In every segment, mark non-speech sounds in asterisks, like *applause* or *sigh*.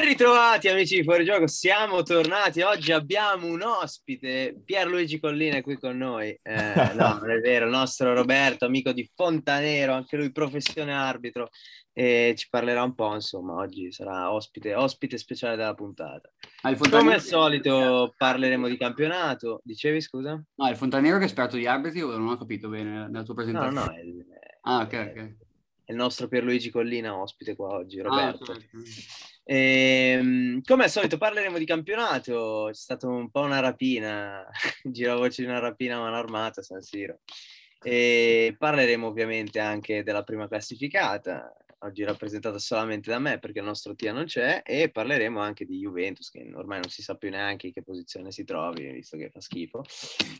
Ben ritrovati amici di Fuori Gioco, siamo tornati. Oggi abbiamo un ospite, Pierluigi Collina è qui con noi. Eh, no, non è vero, il nostro Roberto, amico di Fontanero, anche lui professione arbitro, e ci parlerà un po', insomma, oggi sarà ospite, ospite speciale della puntata. Ah, Come al solito parleremo di campionato. Dicevi, scusa? No, è il Fontanero che è esperto di arbitri non ho capito bene nella tua presentazione? No, no, è, ah, ok, ok. È il nostro Pierluigi Collina ospite qua oggi, Roberto. Ah, okay. E, ehm, come al solito parleremo di campionato, c'è stata un po' una rapina, *laughs* giravoce di una rapina a mano armata San Siro. E parleremo ovviamente anche della prima classificata, oggi rappresentata solamente da me perché il nostro Tia non c'è, e parleremo anche di Juventus, che ormai non si sa più neanche in che posizione si trovi, visto che fa schifo.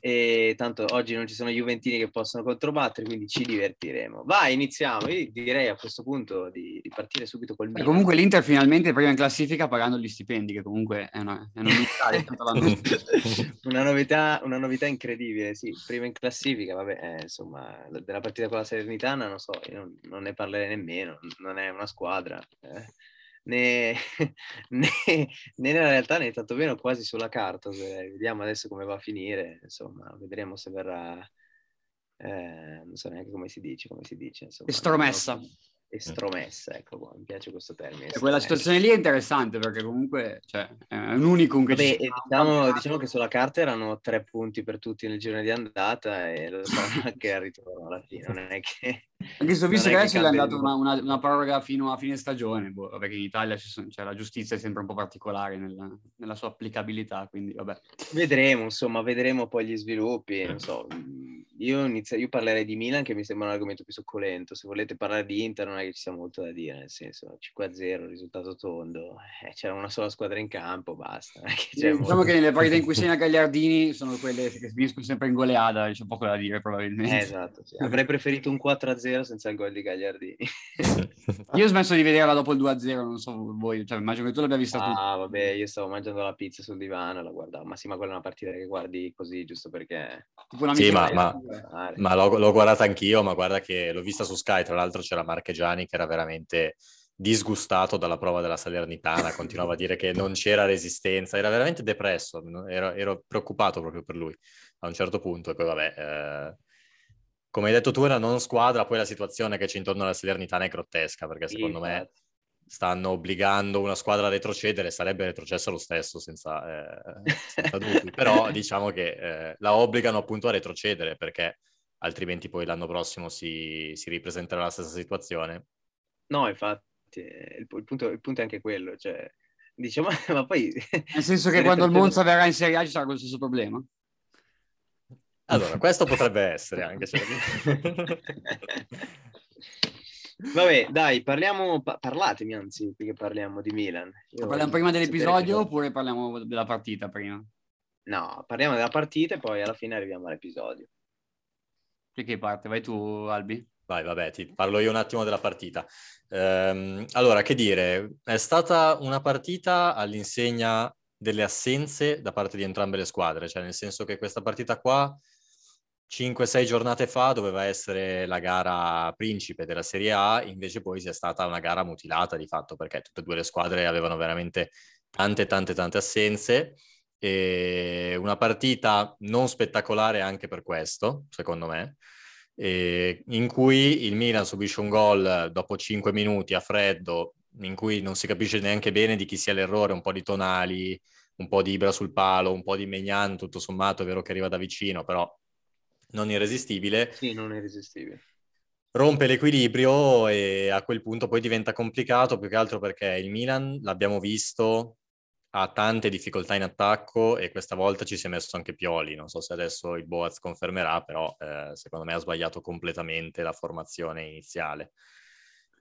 E tanto oggi non ci sono Juventini che possono controbattere, quindi ci divertiremo. Vai, iniziamo. Io direi a questo punto di, di partire subito col Milan. Comunque l'Inter finalmente prima in classifica pagando gli stipendi, che comunque è una, è una novità. *laughs* una, novità una novità incredibile, sì. Prima in classifica, vabbè, eh, insomma, della partita con la Salernitana, non so, io non, non ne parlerei nemmeno non è una squadra, eh, né, né, né, nella realtà né tanto meno quasi sulla carta. Vediamo adesso come va a finire, insomma, vedremo se verrà, eh, non so neanche come si dice, come si dice. Insomma, estromessa. No? Estromessa, ecco, qua, mi piace questo termine. E quella situazione lì è interessante perché comunque cioè, è un unicum che Vabbè, diciamo, diciamo, che sulla carta erano tre punti per tutti nel giro di andata e lo sanno anche *laughs* *laughs* al ritorno alla fine, non è che anche se ho visto che adesso gli hanno dato una, una, una, proroga fino a fine stagione, boh, perché in Italia sono, cioè, la giustizia è sempre un po' particolare nella, nella, sua applicabilità, quindi vabbè. Vedremo, insomma, vedremo poi gli sviluppi, non so. Io, inizio, io parlerei di Milan che mi sembra un argomento più succulento, se volete parlare di Inter non è che ci sia molto da dire, nel senso 5-0, risultato tondo, eh, c'era una sola squadra in campo, basta. diciamo molto... che nelle partite in cui segna Gagliardini sono quelle che finiscono sempre in goleada, c'è poco da dire probabilmente. Eh, esatto, sì. avrei preferito un 4-0 0 senza il gol di Gagliardini. *laughs* io ho smesso di vederla dopo il 2-0, non so voi, cioè, immagino che tu l'abbia vista tu. Ah, vabbè, io stavo mangiando la pizza sul divano, la guardavo, ma sì, ma quella è una partita che guardi così, giusto perché... Sì, ma, ma, ma l'ho, l'ho guardata anch'io, ma guarda che l'ho vista su Sky, tra l'altro c'era Marchegiani che era veramente disgustato dalla prova della Salernitana, *laughs* continuava a dire che non c'era resistenza, era veramente depresso, ero, ero, preoccupato proprio per lui a un certo punto e poi vabbè, eh, come hai detto tu, è una non squadra, poi la situazione che c'è intorno alla Salernitana è grottesca, perché secondo me esatto. Stanno obbligando una squadra a retrocedere, sarebbe retrocessa lo stesso senza, eh, senza dubbi, *laughs* però diciamo che eh, la obbligano appunto a retrocedere, perché altrimenti poi l'anno prossimo si, si ripresenterà la stessa situazione. No, infatti, il, il, punto, il punto, è anche quello, cioè, diciamo, *laughs* ma poi... Nel senso che quando il Monza verrà in Serie A ci sarà lo stesso problema? Allora, questo potrebbe essere anche se... *laughs* Vabbè, dai, parliamo, pa- parlatemi anzi, perché parliamo di Milan. Io parliamo prima dell'episodio che... oppure parliamo della partita prima? No, parliamo della partita e poi alla fine arriviamo all'episodio. Che parte? Vai tu, Albi? Vai, vabbè, ti parlo io un attimo della partita. Ehm, allora, che dire, è stata una partita all'insegna delle assenze da parte di entrambe le squadre, cioè nel senso che questa partita qua 5-6 giornate fa doveva essere la gara principe della Serie A, invece poi sia stata una gara mutilata di fatto perché tutte e due le squadre avevano veramente tante tante tante assenze. E una partita non spettacolare anche per questo, secondo me, in cui il Milan subisce un gol dopo 5 minuti a freddo in cui non si capisce neanche bene di chi sia l'errore, un po' di tonali, un po' di Ibra sul palo, un po' di Megnan, tutto sommato è vero che arriva da vicino, però non irresistibile. Sì, non irresistibile. Rompe l'equilibrio e a quel punto poi diventa complicato, più che altro perché il Milan, l'abbiamo visto, ha tante difficoltà in attacco e questa volta ci si è messo anche Pioli. Non so se adesso il Boaz confermerà, però eh, secondo me ha sbagliato completamente la formazione iniziale.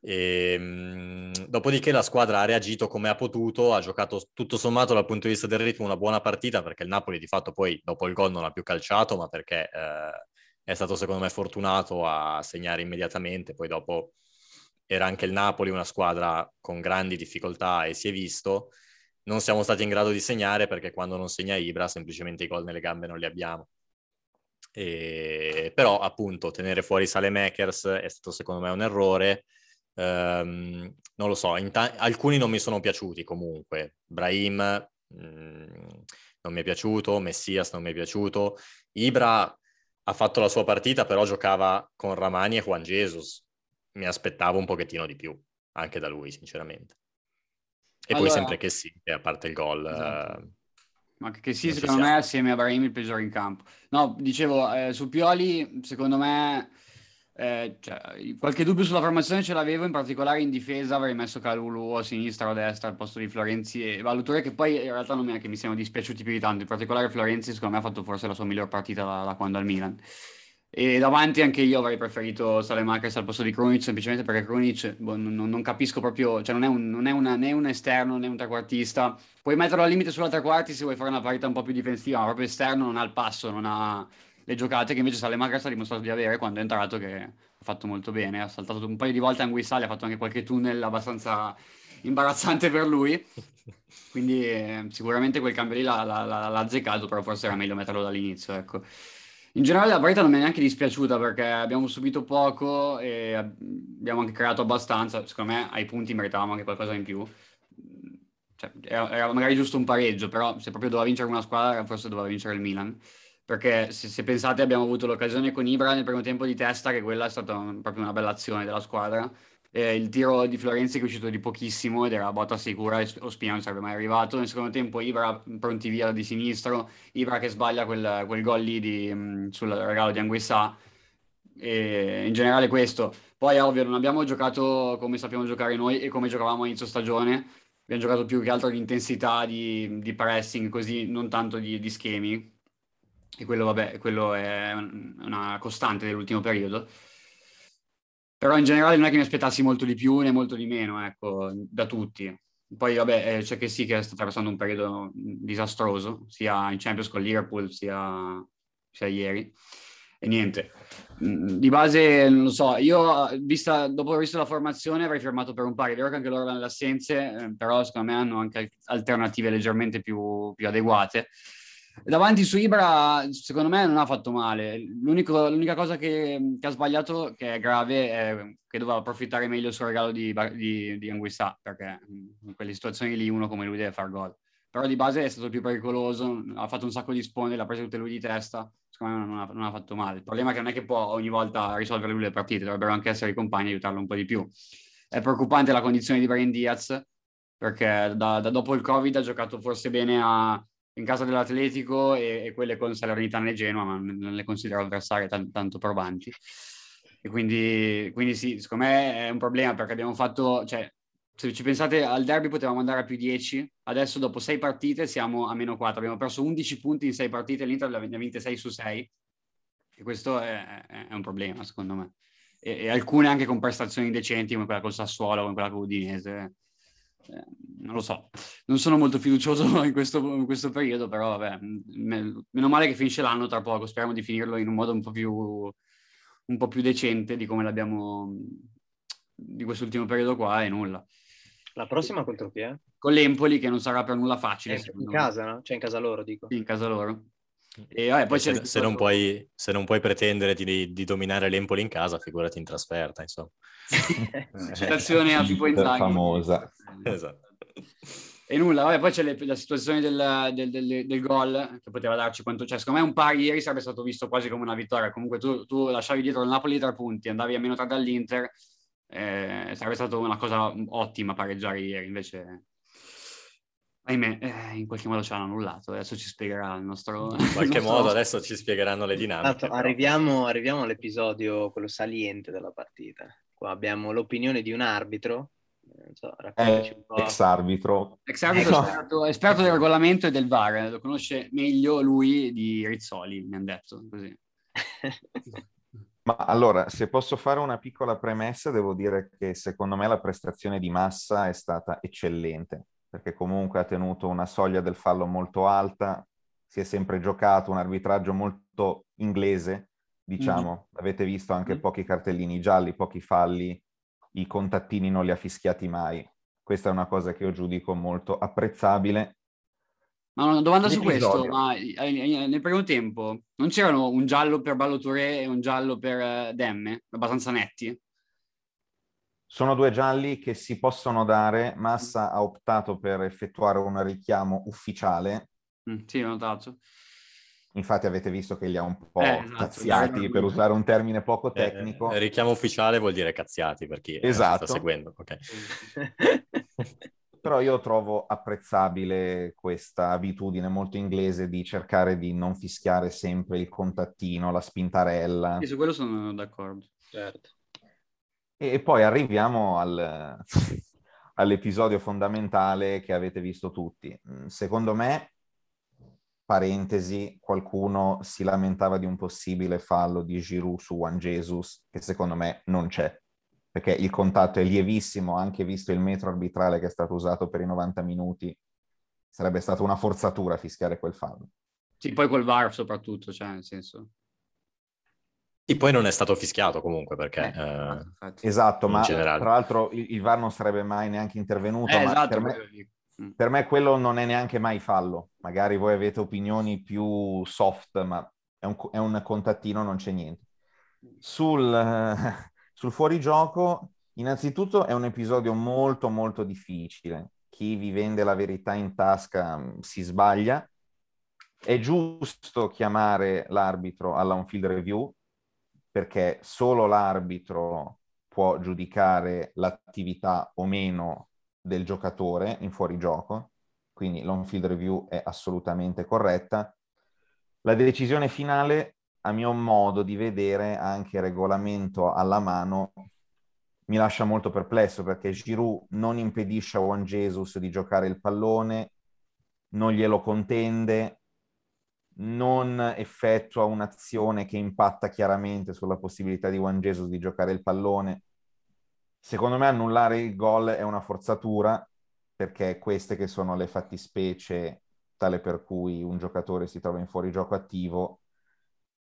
E, ehm, mh, dopodiché la squadra ha reagito come ha potuto, ha giocato tutto sommato dal punto di vista del ritmo una buona partita perché il Napoli di fatto poi dopo il gol non ha più calciato ma perché eh, è stato secondo me fortunato a segnare immediatamente, poi dopo era anche il Napoli una squadra con grandi difficoltà e si è visto, non siamo stati in grado di segnare perché quando non segna Ibra semplicemente i gol nelle gambe non li abbiamo. E, però appunto tenere fuori Salemakers è stato secondo me un errore ehm, non lo so, ta- alcuni non mi sono piaciuti comunque. Brahim mm, non mi è piaciuto, Messias non mi è piaciuto, Ibra ha fatto la sua partita, però giocava con Ramani e Juan Jesus. Mi aspettavo un pochettino di più, anche da lui, sinceramente. E allora... poi sempre che sì, a parte il gol. Esatto. Eh, ma che sì, secondo me, assieme a Brahim il peggiore in campo. No, dicevo, eh, su Pioli, secondo me, eh, cioè, qualche dubbio sulla formazione ce l'avevo, in particolare in difesa avrei messo Calulu a sinistra o a destra al posto di Florenzi e Valutore, che poi in realtà non è che mi siano dispiaciuti più di tanto, in particolare Florenzi secondo me ha fatto forse la sua miglior partita da, da quando al Milan. E davanti anche io avrei preferito Salemakers al posto di Krunic, semplicemente perché Krunic boh, non, non, capisco proprio, cioè non è, un, non è una, né un esterno né un trequartista. Puoi metterlo al limite sulla tre quarti se vuoi fare una partita un po' più difensiva, ma proprio esterno non ha il passo, non ha le giocate che invece Salemakers ha dimostrato di avere quando è entrato, che ha fatto molto bene. Ha saltato un paio di volte Anguissali, ha fatto anche qualche tunnel abbastanza imbarazzante per lui. *laughs* Quindi eh, sicuramente quel cambio lì l'ha, l'ha, l'ha azzeccato, però forse era meglio metterlo dall'inizio, ecco. In generale la partita non mi è neanche dispiaciuta perché abbiamo subito poco e abbiamo anche creato abbastanza. Secondo me ai punti meritavamo anche qualcosa in più. Cioè, era, era, magari giusto un pareggio, però se proprio doveva vincere una squadra forse doveva vincere il Milan. Perché se, se pensate abbiamo avuto l'occasione con Ibra nel primo tempo di testa che quella è stata un, proprio una bella azione della squadra eh, il tiro di Florenzi è uscito di pochissimo ed era botta sicura Ospina non sarebbe mai arrivato. Nel secondo tempo Ibra pronti via di sinistro, Ibra che sbaglia quel, quel gol lì di, mh, sul regalo di Anguissa. E in generale questo. Poi è ovvio, non abbiamo giocato come sappiamo giocare noi e come giocavamo a inizio stagione. Abbiamo giocato più che altro di intensità, di, di pressing, così non tanto di, di schemi. E quello, vabbè, quello è una costante dell'ultimo periodo però in generale non è che mi aspettassi molto di più né molto di meno, ecco, da tutti. Poi vabbè, eh, c'è che sì che sta attraversando un periodo disastroso, sia in Champions con Liverpool, sia, sia ieri. E niente, mm, di base non lo so, io vista, dopo aver visto la formazione avrei fermato per un pari, è vero che anche loro hanno le assenze, eh, però secondo me hanno anche alternative leggermente più, più adeguate Davanti su Ibra, secondo me, non ha fatto male. l'unica cosa che, che, ha sbagliato, che è grave, è che doveva approfittare meglio sul regalo di, di, di Anguissa, perché in quelle situazioni lì uno come lui deve far gol. Però di base è stato più pericoloso, ha fatto un sacco di sponde, l'ha preso tutte lui di testa, secondo me non ha, non ha, fatto male. Il problema è che non è che può ogni volta risolvere lui le partite, dovrebbero anche essere i compagni e aiutarlo un po' di più. È preoccupante la condizione di Brian Diaz, perché da, da dopo il Covid ha giocato forse bene a in casa dell'Atletico e, e quelle con Salernitana e Genoa, ma non le considero avversarie t- tanto probanti. E quindi, quindi sì, secondo me è un problema perché abbiamo fatto, cioè, se ci pensate al derby potevamo andare a più 10, adesso dopo 6 partite siamo a meno 4, abbiamo perso 11 punti in 6 partite, l'Inter ne ha vinte 6 su 6 e questo è, è un problema secondo me. E, e, alcune anche con prestazioni decenti come quella col Sassuolo, come quella con l'Udinese eh, non lo so, non sono molto fiducioso *laughs* in questo, in questo periodo, però vabbè, me, meno male che finisce l'anno tra poco, speriamo di finirlo in un modo un po' più, un po più decente di come l'abbiamo di quest'ultimo periodo qua e nulla. La prossima contro chi è? Con l'Empoli che non sarà per nulla facile. In casa, no? Cioè in casa loro, dico. Sì, in casa loro. E, vabbè, poi se, se, non puoi, se, non puoi, pretendere di, di, dominare l'Empoli in casa, figurati in trasferta, insomma. *laughs* Citazione a Pippo Inzaghi. famosa. Esatto. E nulla, vabbè, poi c'è le, la situazione del, del, del, del, gol che poteva darci quanto c'è. Cioè, secondo me un pari ieri sarebbe stato visto quasi come una vittoria. Comunque tu, tu lasciavi dietro il Napoli tre punti, andavi a meno tre dall'Inter, eh, sarebbe stata una cosa ottima pareggiare ieri. Invece ahimè, eh, in qualche modo ci hanno annullato. Adesso ci spiegherà il nostro. In *laughs* qualche nostro... modo adesso ci spiegheranno le dinamiche. arriviamo, arriviamo, all'episodio, quello saliente della partita. Qua abbiamo l'opinione di un arbitro. Non so, raccontaci un po'. Ex arbitro. Ex arbitro no. esperto, esperto, del regolamento e del VAR. Lo conosce meglio lui di Rizzoli, mi hanno detto così. *laughs* Ma allora, se posso fare una piccola premessa, devo dire che secondo me la prestazione di Massa è stata eccellente perché comunque ha tenuto una soglia del fallo molto alta, si è sempre giocato un arbitraggio molto inglese, diciamo. Mm-hmm. Avete visto anche mm-hmm. pochi cartellini gialli, pochi falli, i contattini non li ha fischiati mai. Questa è una cosa che io giudico molto apprezzabile. Ma una domanda su questo, ma nel primo tempo non c'erano un giallo per Ballo Touré e un giallo per Demme, abbastanza netti? Sono due gialli che si possono dare. Massa ha optato per effettuare un richiamo ufficiale. Mm, sì, ho notato. Infatti avete visto che li ha un po' eh, esatto, cazziati, per usare un termine poco eh, tecnico. Eh, richiamo ufficiale vuol dire cazziati per chi esatto. sta seguendo. Okay. *laughs* Però io trovo apprezzabile questa abitudine molto inglese di cercare di non fischiare sempre il contattino, la spintarella. E su quello sono d'accordo. Certo. E poi arriviamo al, *laughs* all'episodio fondamentale che avete visto tutti. Mm, secondo me, parentesi, qualcuno si lamentava di un possibile fallo di Giroud su Juan Jesus, che secondo me non c'è perché il contatto è lievissimo, anche visto il metro arbitrale che è stato usato per i 90 minuti, sarebbe stata una forzatura fischiare quel fallo. Sì, poi col VAR soprattutto, cioè nel senso... E poi non è stato fischiato comunque perché... Eh, eh, esatto, ma generale. tra l'altro il, il, VAR non sarebbe mai neanche intervenuto. Eh, esatto, per, me, mm. per me quello non è neanche mai fallo. Magari voi avete opinioni più soft, ma è un, è un contattino, non c'è niente. Sul, *laughs* sul fuorigioco, innanzitutto è un episodio molto molto difficile. Chi vi vende la verità in tasca mm, si sbaglia. È giusto chiamare l'arbitro alla on-field review perché solo l'arbitro può giudicare l'attività o meno del giocatore in fuorigioco, quindi l'on-field review è assolutamente corretta. La decisione finale a mio modo di vedere, anche regolamento alla mano, mi lascia molto perplesso perché Giroud non impedisce a Juan Jesus di giocare il pallone, non glielo contende, non effettua un'azione che impatta chiaramente sulla possibilità di Juan Jesus di giocare il pallone. Secondo me annullare il gol è una forzatura perché queste che sono le fattispecie tale per cui un giocatore si trova in fuorigioco attivo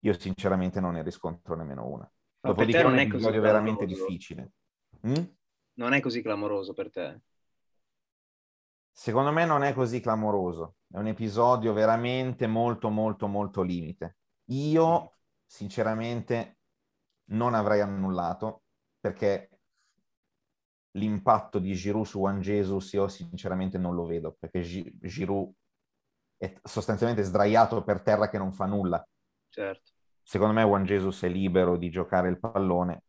io sinceramente non ne riscontro nemmeno una. Ma Dopodiché è un episodio veramente difficile. Mm? Non è così clamoroso per te? Secondo me non è così clamoroso. È un episodio veramente molto, molto, molto limite. Io, sinceramente, non avrei annullato perché l'impatto di Giroud su Juan Jesus io sinceramente non lo vedo perché G- Giroud è sostanzialmente sdraiato per terra che non fa nulla. Certo secondo me Juan Jesus è libero di giocare il pallone,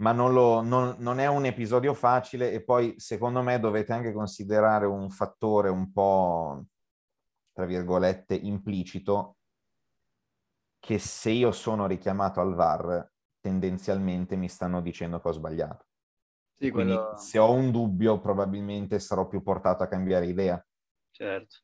ma non, lo, non, non, è un episodio facile e poi secondo me dovete anche considerare un fattore un po', tra virgolette, implicito, che se io sono richiamato al VAR, tendenzialmente mi stanno dicendo che ho sbagliato. Sì, quello... Quindi se ho un dubbio probabilmente sarò più portato a cambiare idea. Certo.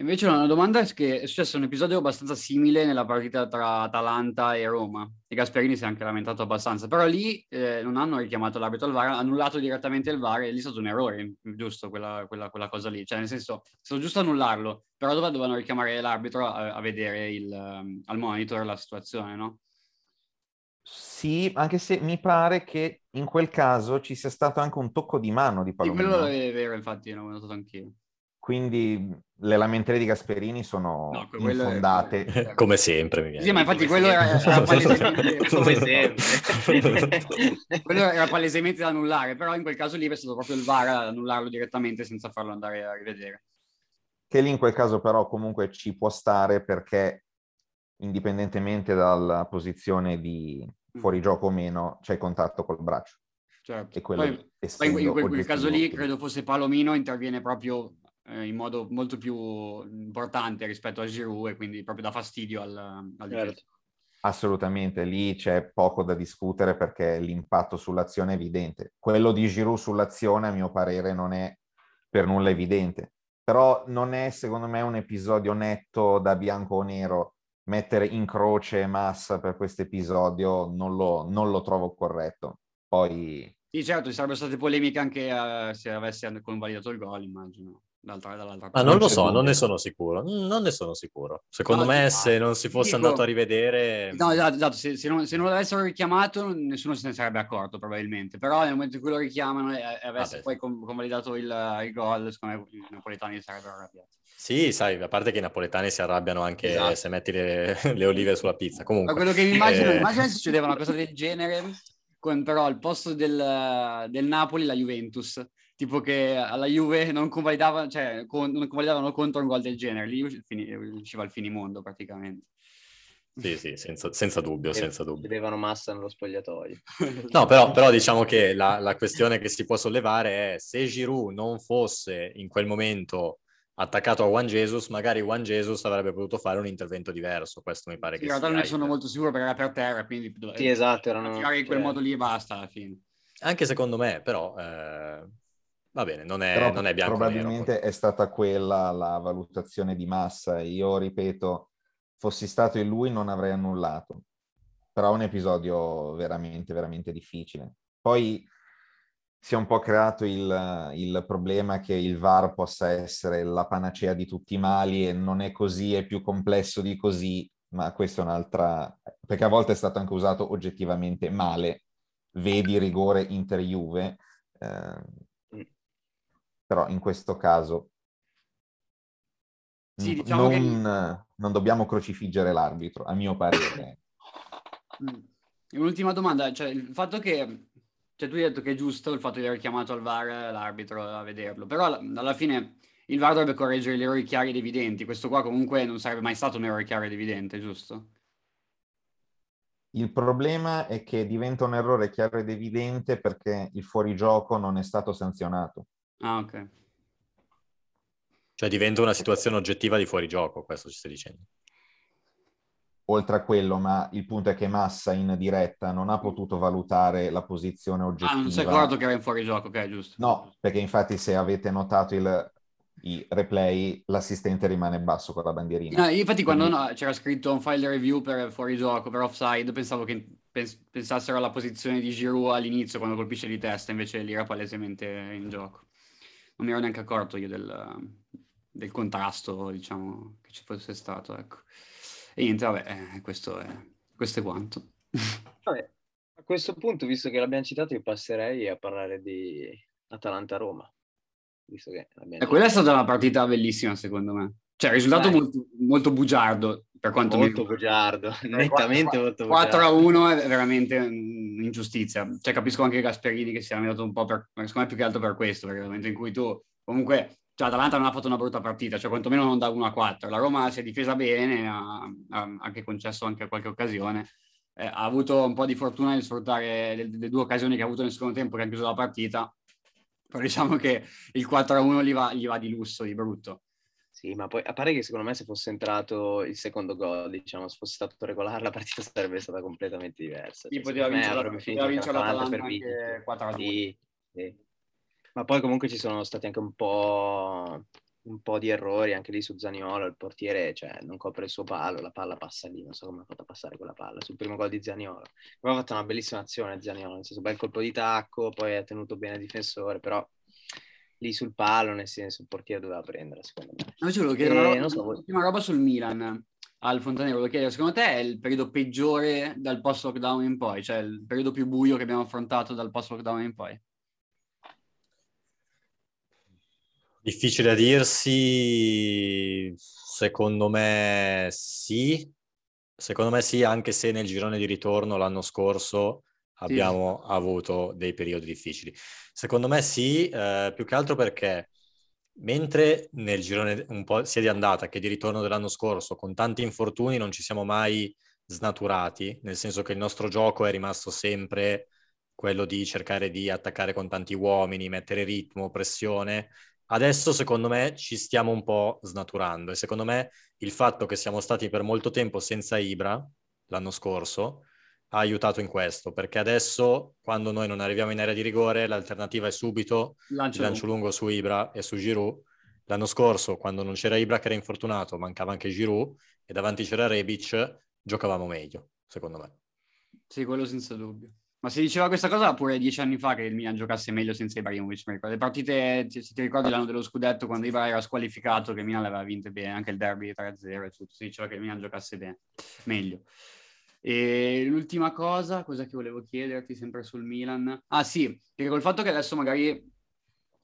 Invece una domanda è che è successo un episodio abbastanza simile nella partita tra Atalanta e Roma e Gasperini si è anche lamentato abbastanza, però lì eh, non hanno richiamato l'arbitro al VAR, hanno annullato direttamente il VAR e lì è stato un errore, giusto, quella, quella, quella cosa lì, cioè nel senso, è stato giusto annullarlo, però dove dovevano richiamare l'arbitro a, a vedere il, um, al monitor la situazione, no? Sì, anche se mi pare che in quel caso ci sia stato anche un tocco di mano di Palomino. Sì, quello è vero, infatti, l'ho notato anch'io. Quindi le lamentele di Gasperini sono no, infondate. È... *laughs* *laughs* Come sempre. Mi viene. Sì, ma infatti quello era, era palesemente... *laughs* Come sempre. quello era palesemente da annullare, però in quel caso lì è stato proprio il VAR ad annullarlo direttamente senza farlo andare a rivedere. Che lì in quel caso però comunque ci può stare perché indipendentemente dalla posizione di mm. fuorigioco o meno c'è contatto col braccio. Certo. E quello poi, poi in quel, quel caso lì credo fosse Palomino interviene proprio eh, in modo molto più importante rispetto a Giroud e quindi proprio dà fastidio al, al certo. Assolutamente, lì c'è poco da discutere perché l'impatto sull'azione è evidente. Quello di Giroud sull'azione, a mio parere, non è per nulla evidente. Però non è, secondo me, un episodio netto da bianco o nero. Mettere in croce massa per questo episodio non lo, non lo trovo corretto. Poi... Sì, certo, ci sarebbero state polemiche anche uh, se avesse convalidato il gol, immagino. Dall'altra, dall'altra parte. Ah, non lo so, non ne sono sicuro. Non ne sono sicuro. Secondo no, me, no, se non si fosse dico, andato a rivedere. No, esatto, esatto. Se, se, non, se, non, l'avessero richiamato, nessuno se ne sarebbe accorto, probabilmente. Però nel momento in cui lo richiamano e avesse Vabbè. poi convalidato il, il gol, secondo me i napoletani sarebbero arrabbiati. Sì, sai, a parte che i napoletani si arrabbiano anche esatto. se metti le, *laughs* le, olive sulla pizza. Comunque, Ma quello che mi immagino, eh... immagino se succedeva una cosa del genere con però al posto del, del Napoli la Juventus tipo che alla Juve non convalidavano, cioè, con, non convalidavano contro un gol del genere, lì usciva il finimondo praticamente. Sì, sì, senza, senza dubbio, senza dubbio. Vedevano massa nello spogliatoio. *laughs* no, però, però, diciamo che la, la, questione che si può sollevare è se Giroud non fosse in quel momento attaccato a Juan Jesus, magari Juan Jesus avrebbe potuto fare un intervento diverso, questo mi pare sì, che sia. In realtà non ne sono molto sicuro perché era per terra, quindi... Sì, esatto, erano... Tirare in quel cioè... modo lì e basta alla fine. Anche secondo me, però... Eh Va bene, non è, non è bianco Probabilmente nero, è stata quella la valutazione di massa. Io ripeto, fossi stato in lui non avrei annullato. Però è un episodio veramente, veramente difficile. Poi si è un po' creato il, il, problema che il VAR possa essere la panacea di tutti i mali e non è così, è più complesso di così, ma questa è un'altra... perché a volte è stato anche usato oggettivamente male. Vedi rigore Inter-Juve. Eh, però in questo caso sì, diciamo non, che... non, dobbiamo crocifiggere l'arbitro, a mio parere. Mm. Un'ultima domanda, cioè il fatto che, cioè tu hai detto che è giusto il fatto di aver chiamato al VAR l'arbitro a vederlo, però alla fine il VAR dovrebbe correggere gli errori chiari ed evidenti, questo qua comunque non sarebbe mai stato un errore chiaro ed evidente, giusto? Il problema è che diventa un errore chiaro ed evidente perché il fuorigioco non è stato sanzionato. Ah, ok. Cioè diventa una situazione oggettiva di fuorigioco, questo ci stai dicendo. Oltre a quello, ma il punto è che Massa in diretta non ha potuto valutare la posizione oggettiva. Ah, non si è accorto che era in fuorigioco, ok, giusto. No, perché infatti se avete notato il, i replay, l'assistente rimane basso con la bandierina. No, infatti quando Quindi... no, c'era scritto un file review per fuorigioco, per offside, pensavo che pens- pensassero alla posizione di Giroud all'inizio quando colpisce di testa, invece lì era palesemente in gioco non mi ero neanche accorto io del, del contrasto, diciamo, che ci fosse stato, ecco. E niente, vabbè, eh, questo, è, questo è quanto. *laughs* Vabbè, a questo punto, visto che l'abbiamo citato, io passerei a parlare di Atalanta-Roma. Visto che e quella è stata una partita bellissima, secondo me. Cioè, risultato molto, molto, bugiardo, per quanto molto mi... bugiardo, *laughs* nettamente 4, molto 4 bugiardo. 4 a 1 è veramente un'ingiustizia. Cioè, capisco anche Gasperini che si è andato un po' per... secondo me più che altro per questo, perché nel momento in cui tu... Comunque, cioè, Atalanta non ha fatto una brutta partita, cioè quantomeno non da 1 a 4. La Roma si è difesa bene, ha, ha anche concesso anche qualche occasione. Eh, ha avuto un po' di fortuna nel sfruttare le, le, due occasioni che ha avuto nel secondo tempo che ha chiuso la partita. Però diciamo che il 4 a 1 gli va, gli va di lusso, di brutto. Sì, ma poi a parte che secondo me se fosse entrato il secondo gol, diciamo, se fosse stato regolare, la partita *laughs* sarebbe stata completamente diversa. Sì, cioè, poteva vincere, vincere l'Atalanta per vinto. 4 a 2. Sì, sì. Ma poi comunque ci sono stati anche un po', un po' di errori, anche lì su Zaniolo, il portiere cioè, non copre il suo palo, la palla passa lì, non so come ha fatto a passare quella palla, sul primo gol di Zaniolo. Poi ha fatto una bellissima azione Zaniolo, nel senso bel colpo di tacco, poi ha tenuto bene il difensore, però lì sul palo, nel senso il portiere doveva prendere, secondo me. No, volevo chiedere una, roba, so, ultima roba sul Milan. Al Fontanero, volevo chiedere, secondo te è il periodo peggiore dal post-lockdown in poi? Cioè il periodo più buio che abbiamo affrontato dal post-lockdown in poi? Difficile a dirsi, secondo me sì, secondo me sì, anche se nel girone di ritorno l'anno scorso abbiamo sì. avuto dei periodi difficili. Secondo me sì, eh, più che altro perché mentre nel girone un po' sia di andata che di ritorno dell'anno scorso, con tanti infortuni non ci siamo mai snaturati, nel senso che il nostro gioco è rimasto sempre quello di cercare di attaccare con tanti uomini, mettere ritmo, pressione. Adesso secondo me ci stiamo un po' snaturando e secondo me il fatto che siamo stati per molto tempo senza Ibra l'anno scorso ha aiutato in questo, perché adesso quando noi non arriviamo in area di rigore l'alternativa è subito lancio, lancio lungo su Ibra e su Giroud. L'anno scorso, quando non c'era Ibra che era infortunato, mancava anche Giroud e davanti c'era Rebic, giocavamo meglio, secondo me. Sì, quello senza dubbio. Ma si diceva questa cosa pure dieci anni fa che il Milan giocasse meglio senza Ibrahimovic. Le partite, se ti ricordi l'anno dello scudetto, quando Ibra era squalificato, che il Milan l'aveva vinte bene, anche il derby 3-0 e tutto, si diceva che il Milan giocasse bene, meglio. E l'ultima cosa, cosa che volevo chiederti sempre sul Milan? Ah sì, perché col fatto che adesso magari...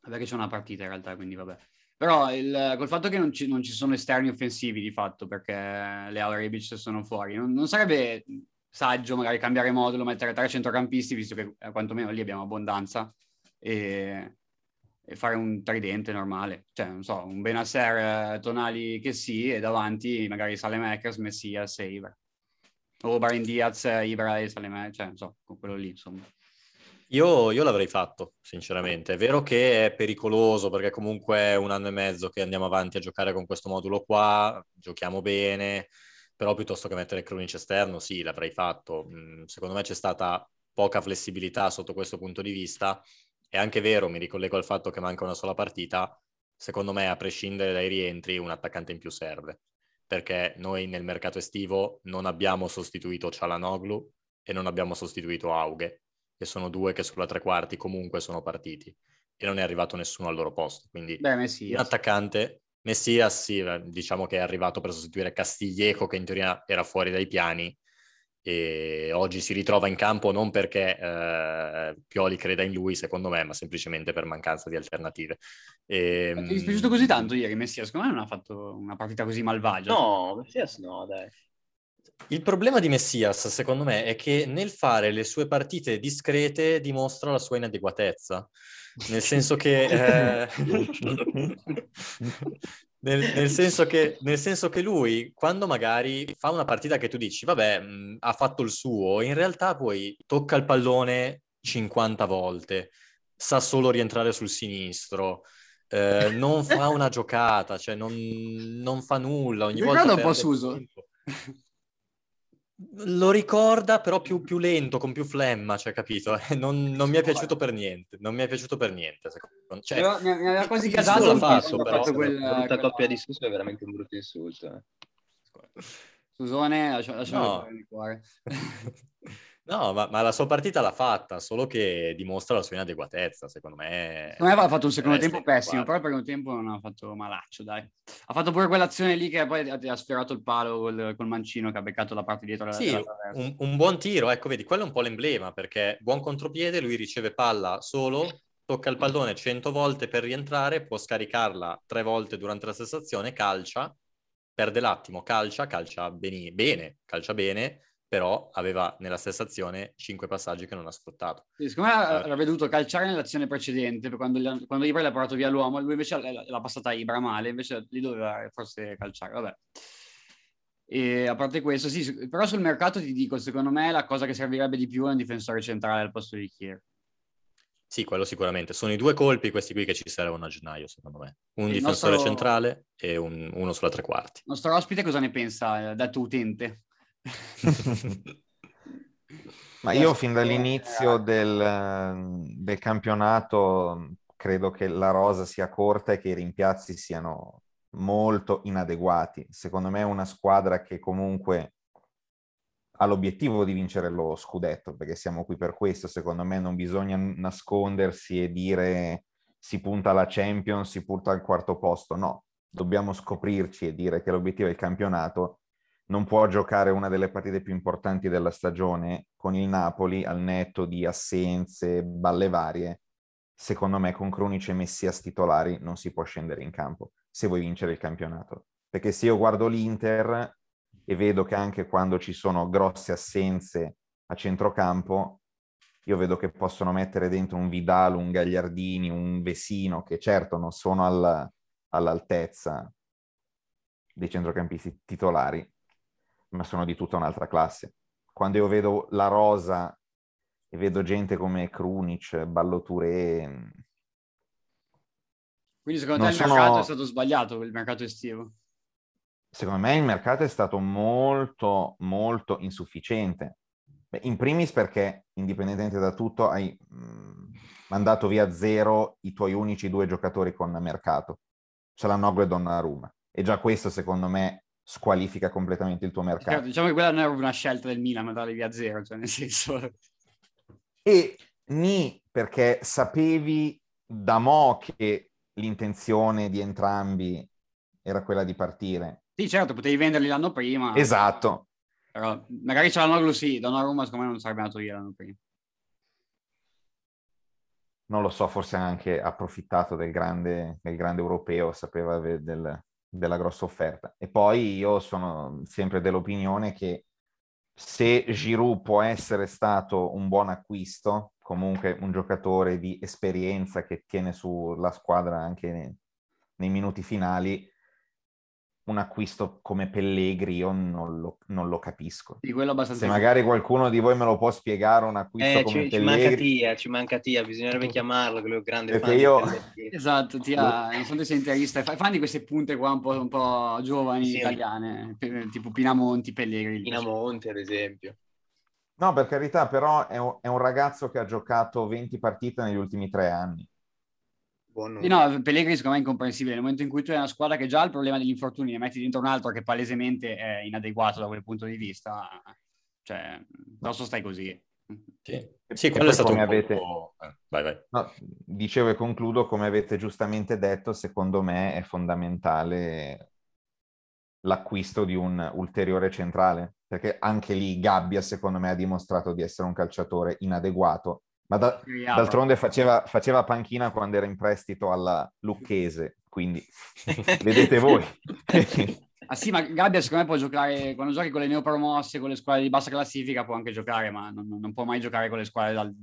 Vabbè che c'è una partita in realtà, quindi vabbè. Però il, col fatto che non ci, non ci, sono esterni offensivi di fatto, perché le Rebic sono fuori, non, non sarebbe saggio magari cambiare modulo, mettere tre centrocampisti, visto che eh, quantomeno lì abbiamo abbondanza, e, e fare un tridente normale. Cioè, non so, un Benasser, eh, Tonali che sì, e davanti magari Salemakers, Messias e Ibra. O Barin Diaz, Ibra e Salemakers, cioè, non so, con quello lì, insomma. Io, io, l'avrei fatto, sinceramente. È vero che è pericoloso perché comunque è un anno e mezzo che andiamo avanti a giocare con questo modulo qua, giochiamo bene, però piuttosto che mettere Krunic esterno, sì, l'avrei fatto. Mm, secondo me c'è stata poca flessibilità sotto questo punto di vista. È anche vero, mi ricollego al fatto che manca una sola partita. Secondo me, a prescindere dai rientri, un attaccante in più serve. Perché noi nel mercato estivo non abbiamo sostituito Cialanoglu e non abbiamo sostituito Aughe, che sono due che sulla tre quarti comunque sono partiti e non è arrivato nessuno al loro posto. Quindi Beh, un attaccante Messias sì, diciamo che è arrivato per sostituire Castiglieco che in teoria era fuori dai piani e oggi si ritrova in campo non perché eh, Pioli creda in lui, secondo me, ma semplicemente per mancanza di alternative. E, Ti è dispiaciuto così tanto ieri Messias? Secondo me non ha fatto una partita così malvagia. No, Messias no, dai. Il problema di Messias, secondo me, è che nel fare le sue partite discrete dimostra la sua inadeguatezza. Nel senso che... Eh, *laughs* *laughs* nel, nel, *laughs* senso che, nel, senso che, lui, quando magari fa una partita che tu dici, vabbè, mh, ha fatto il suo, in realtà poi tocca il pallone 50 volte, sa solo rientrare sul sinistro, eh, non fa una *laughs* giocata, cioè non, non fa nulla. Ogni volta un po' Suso. *laughs* Lo ricorda, però più, più, lento, con più flemma, cioè, capito? *laughs* Non, non, mi è piaciuto per niente, non mi è piaciuto per niente. Cioè, però, mi, mi aveva quasi casato l'ha fatto, però. Fatto quel, brutta quella... coppia di Suso è veramente un brutto insulto. Eh. Susone, lasciamo no. il cuore. *laughs* No, ma, ma, la sua partita l'ha fatta, solo che dimostra la sua inadeguatezza, secondo me. Secondo me aveva fatto un secondo tempo pessimo, però il primo tempo non ha fatto malaccio, dai. Ha fatto pure quell'azione lì che poi ha sfiorato il palo col, col mancino che ha beccato la parte dietro. Sì, un, un, buon tiro, ecco, vedi, quello è un po' l'emblema, perché buon contropiede, lui riceve palla solo, tocca il pallone 100 volte per rientrare, può scaricarla tre volte durante la stessa azione, calcia, perde l'attimo, calcia, calcia bene, bene calcia bene, però aveva nella stessa azione cinque passaggi che non ha sfruttato. Sì, secondo me eh. avrebbe dovuto calciare nell'azione precedente, quando, gli, quando Ibra l'ha portato via l'uomo, lui invece l'ha passata a Ibra male, invece lì doveva forse calciare, vabbè. E a parte questo, sì, però sul mercato ti dico, secondo me la cosa che servirebbe di più è un difensore centrale al posto di Kier. Sì, quello sicuramente. Sono i due colpi questi qui che ci servono a gennaio, secondo me. Un il difensore nostro... centrale e un, uno sulla tre quarti. Il nostro ospite cosa ne pensa, detto utente? *laughs* Ma io fin dall'inizio del, del, campionato credo che la rosa sia corta e che i rimpiazzi siano molto inadeguati. Secondo me è una squadra che comunque ha l'obiettivo di vincere lo scudetto, perché siamo qui per questo. Secondo me non bisogna nascondersi e dire si punta alla Champions, si punta al quarto posto. No, dobbiamo scoprirci e dire che l'obiettivo è il campionato non può giocare una delle partite più importanti della stagione con il Napoli al netto di assenze, balle varie. Secondo me con Cronici e Messias titolari non si può scendere in campo se vuoi vincere il campionato. Perché se io guardo l'Inter e vedo che anche quando ci sono grosse assenze a centrocampo, io vedo che possono mettere dentro un Vidal, un Gagliardini, un Vesino, che certo non sono alla, all'altezza dei centrocampisti titolari, ma sono di tutta un'altra classe. Quando io vedo la rosa e vedo gente come Krunic, Balloture... Quindi secondo te il sono... mercato è stato sbagliato, il mercato estivo? Secondo me il mercato è stato molto, molto insufficiente. Beh, in primis perché, indipendentemente da tutto, hai mh, mm, mandato via zero i tuoi unici due giocatori con mercato, Cialanoglu e Donnarumma. E già questo, secondo me, squalifica completamente il tuo mercato. Certo, diciamo che quella non era una scelta del Milan andare via zero, cioè nel senso... E ni perché sapevi da mo' che l'intenzione di entrambi era quella di partire. Sì, certo, potevi venderli l'anno prima. Esatto. Però magari c'era Noglu sì, Donnarumma secondo me non sarebbe andato via l'anno prima. Non lo so, forse anche approfittato del grande, del grande europeo, sapeva del, della grossa offerta. E poi io sono sempre dell'opinione che se Giroud può essere stato un buon acquisto, comunque un giocatore di esperienza che tiene sulla squadra anche nei, nei minuti finali, un acquisto come Pellegri io non lo, non lo capisco. Di quello abbastanza Se magari qualcuno di voi me lo può spiegare un acquisto eh, come ci, Pellegri... Ci manca Tia, ci manca Tia, bisognerebbe chiamarlo, quello grande Perché io... *laughs* Esatto, Tia, non so se sei interista, fai fan di queste punte qua un po', un po giovani sì. italiane, tipo Pinamonti, Pellegri. Pinamonti ad esempio. No, per carità, però è un, è un ragazzo che ha giocato 20 partite negli ultimi tre anni. Sì, no, Pellegrini secondo me è incomprensibile. Nel momento in cui tu hai una squadra che già ha il problema degli infortuni e metti dentro un altro che palesemente è inadeguato da quel punto di vista, cioè, posso stai così. Sì, sì quello è stato un avete... po'... Eh, vai, vai. No, dicevo e concludo, come avete giustamente detto, secondo me è fondamentale l'acquisto di un ulteriore centrale, perché anche lì Gabbia, secondo me, ha dimostrato di essere un calciatore inadeguato ma da, d'altronde faceva, faceva, panchina quando era in prestito alla Lucchese, quindi *laughs* vedete voi. ah sì, ma Gabbia secondo me può giocare, quando giochi con le neopromosse, con le squadre di bassa classifica può anche giocare, ma non, non può mai giocare con le squadre dal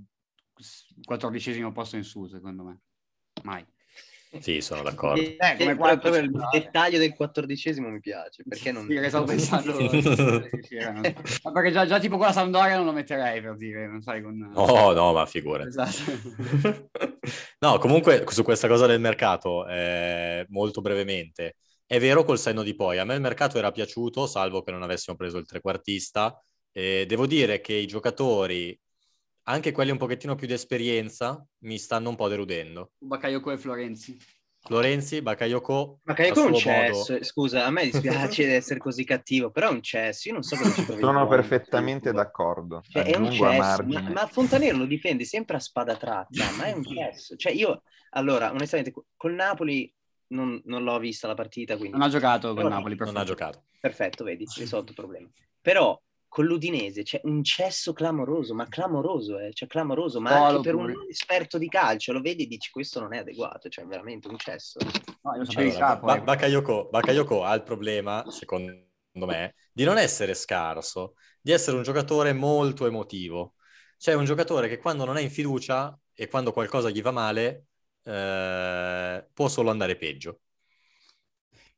quattordicesimo posto in su, secondo me. Mai. Sì, sono d'accordo. Eh, come qua, proprio il dettaglio del quattordicesimo mi piace, perché non... Sì, stavo *laughs* pensando... ma perché già, già, tipo con la Sampdoria non lo metterei, per dire, non sai, con... Oh, no, ma figura. Esatto. *laughs* no, comunque, su questa cosa del mercato, eh, molto brevemente, è vero col senno di poi, a me il mercato era piaciuto, salvo che non avessimo preso il trequartista, eh, devo dire che i giocatori anche quelli un pochettino più di esperienza mi stanno un po' deludendo. Bakayoko e Florenzi. Florenzi, Bakayoko. Bakayoko è un cesso, modo... scusa, a me dispiace di *laughs* essere così cattivo, però è un cesso, io non so come ci trovi. Sono perfettamente d'accordo. Cioè, è un cesso, ma, ma, Fontanero lo difende sempre a spada tratta, ma è un cesso. Cioè io, allora, onestamente, col Napoli non, non l'ho vista la partita, quindi... Non ha giocato con Napoli, perfetto. Non ha giocato. Perfetto, vedi, risolto il problema. Però con l'Udinese c'è un cesso clamoroso, ma clamoroso, eh? cioè clamoroso, ma oh, anche per un esperto di calcio, lo vedi e dici questo non è adeguato, cioè veramente un cesso. No, io allora, capo, ba- eh. Bakayoko, Bakayoko ha il problema, secondo me, di non essere scarso, di essere un giocatore molto emotivo. Cioè un giocatore che quando non è in fiducia e quando qualcosa gli va male, eh, può solo andare peggio.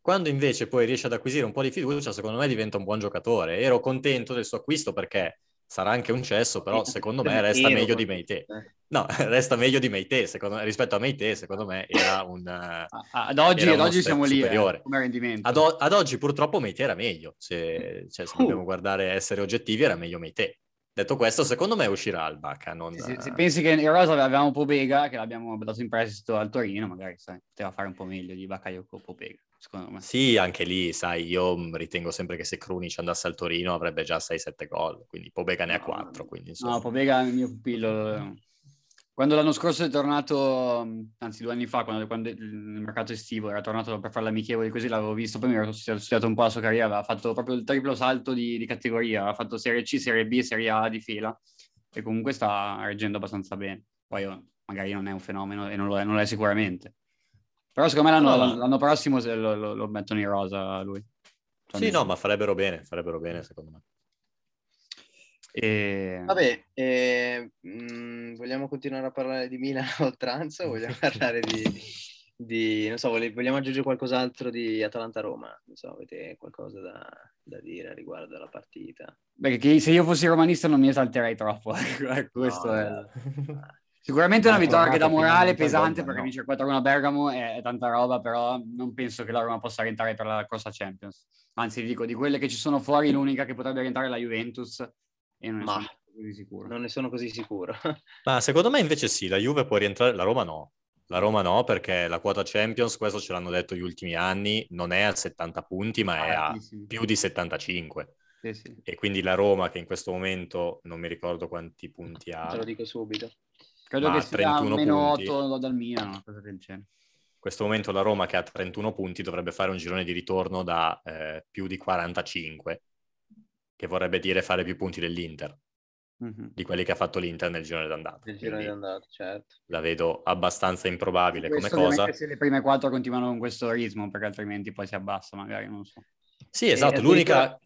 Quando invece poi riesce ad acquisire un po' di fiducia, secondo me diventa un buon giocatore. Ero contento del suo acquisto perché sarà anche un cesso, però secondo me resta meglio di Meite. No, resta meglio di Meite, secondo rispetto a Meite, secondo me era un... ad oggi, ad oggi siamo lì, eh, come rendimento. Ad, o- ad, oggi purtroppo Meite era meglio, se, cioè, se uh. dobbiamo guardare, essere oggettivi, era meglio Meite. Detto questo, secondo me uscirà il Bacca. Non... Se, se, pensi che in rosa avevamo Pobega, che l'abbiamo dato in prestito al Torino, magari sai, poteva fare un po' meglio di Bakayoko Pobega secondo me. Sì, anche lì, sai, io ritengo sempre che se Krunic andasse al Torino avrebbe già 6-7 gol, quindi Pobega ne ha 4. Quindi, No, Pobega è il mio pupillo. Quando l'anno scorso è tornato, anzi due anni fa, quando, quando il mercato estivo era tornato per fare l'amichevole così, l'avevo visto, poi mi ero studiato un po' la sua carriera, aveva fatto proprio il triplo salto di, di categoria, aveva fatto Serie C, Serie B, Serie A di fila e comunque sta reggendo abbastanza bene. Poi oh, magari non è un fenomeno e non lo è, non lo è sicuramente. Però secondo me l'anno, no, l'anno prossimo lo, lo, lo, mettono in rosa lui. Cioè, sì, no, ma farebbero bene, farebbero bene secondo me. E... Vabbè, eh, mh, mm, vogliamo continuare a parlare di Milan *laughs* a oltranza o vogliamo parlare di, di, non so, vogliamo aggiungere qualcos'altro di Atalanta-Roma? Non so, avete qualcosa da, da dire riguardo alla partita? Perché se io fossi romanista non mi esalterei troppo, *laughs* questo no, è... Sicuramente una vittoria che dà morale pesante perché no. vincere 4-1 a Bergamo è, è, tanta roba, però non penso che la Roma possa rientrare per la corsa Champions. Anzi, dico, di quelle che ci sono fuori, l'unica che potrebbe rientrare è la Juventus e non ne Ma, sono così sicuro. Non ne sono così sicuro. *laughs* Ma secondo me invece sì, la Juve può rientrare, la Roma no. La Roma no, perché la quota Champions, questo ce l'hanno detto gli ultimi anni, non è a 70 punti, ma è a più di 75. Sì, sì. E quindi la Roma, che in questo momento non mi ricordo quanti punti ha. Te lo dico subito. Credo che sia meno punti. 8 dal Milan, una cosa del genere. In questo momento la Roma che ha 31 punti dovrebbe fare un girone di ritorno da eh, più di 45, che vorrebbe dire fare più punti dell'Inter. Mm-hmm. Di quelli che ha fatto l'Inter nel girone d'andata. Nel girone d'andata, certo. La vedo abbastanza improbabile come cosa. Se le prime quattro continuano con questo ritmo, perché altrimenti poi si abbassa, magari, non so. Sì, esatto. L'unica.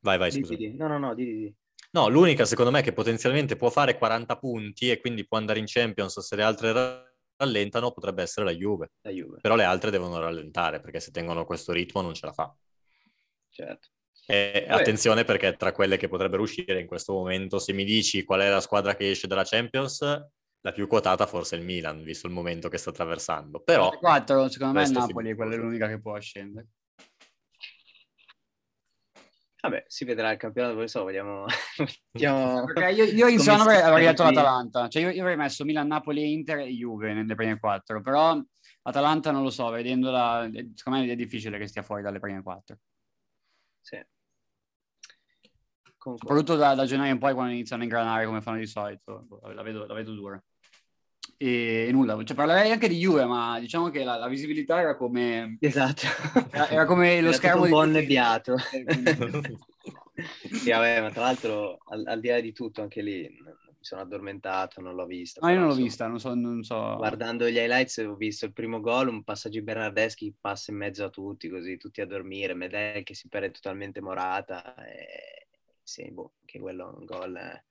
Vai, vai, scusa. No, no, no, di, di. No, l'unica secondo me che potenzialmente può fare 40 punti e quindi può andare in Champions se le altre rallentano potrebbe essere la Juve. La Juve. Però le altre devono rallentare perché se tengono questo ritmo non ce la fa. Certo. E attenzione perché tra quelle che potrebbero uscire in questo momento, se mi dici qual è la squadra che esce dalla Champions, la più quotata forse è il Milan, visto il momento che sta attraversando. Però 4, secondo me il Napoli, quella è l'unica che può scendere. Vabbè, si vedrà il campionato, poi so, vogliamo... *laughs* vogliamo... Perché io, io in zona avrei, avrei detto l'Atalanta, cioè io, io, avrei messo Milan, Napoli, Inter e Juve nelle prime quattro, però Atalanta non lo so, vedendola, secondo me è difficile che stia fuori dalle prime quattro. Sì. Soprattutto da, da, gennaio in poi quando iniziano a ingranare come fanno di solito, la vedo, la vedo dura. E, e, nulla, cioè parlerei anche di Juve, ma diciamo che la, la visibilità era come... Esatto. Era, era come lo era schermo un di... po' annebbiato. *laughs* *laughs* sì, vabbè, ma tra l'altro al, al, di là di tutto anche lì mi sono addormentato, non l'ho vista. No, io non l'ho vista, non so, non so... Guardando gli highlights ho visto il primo gol, un passaggio Bernardeschi passa in mezzo a tutti, così tutti a dormire, Medel che si perde totalmente morata. E... Sì, boh, che quello è un gol... Eh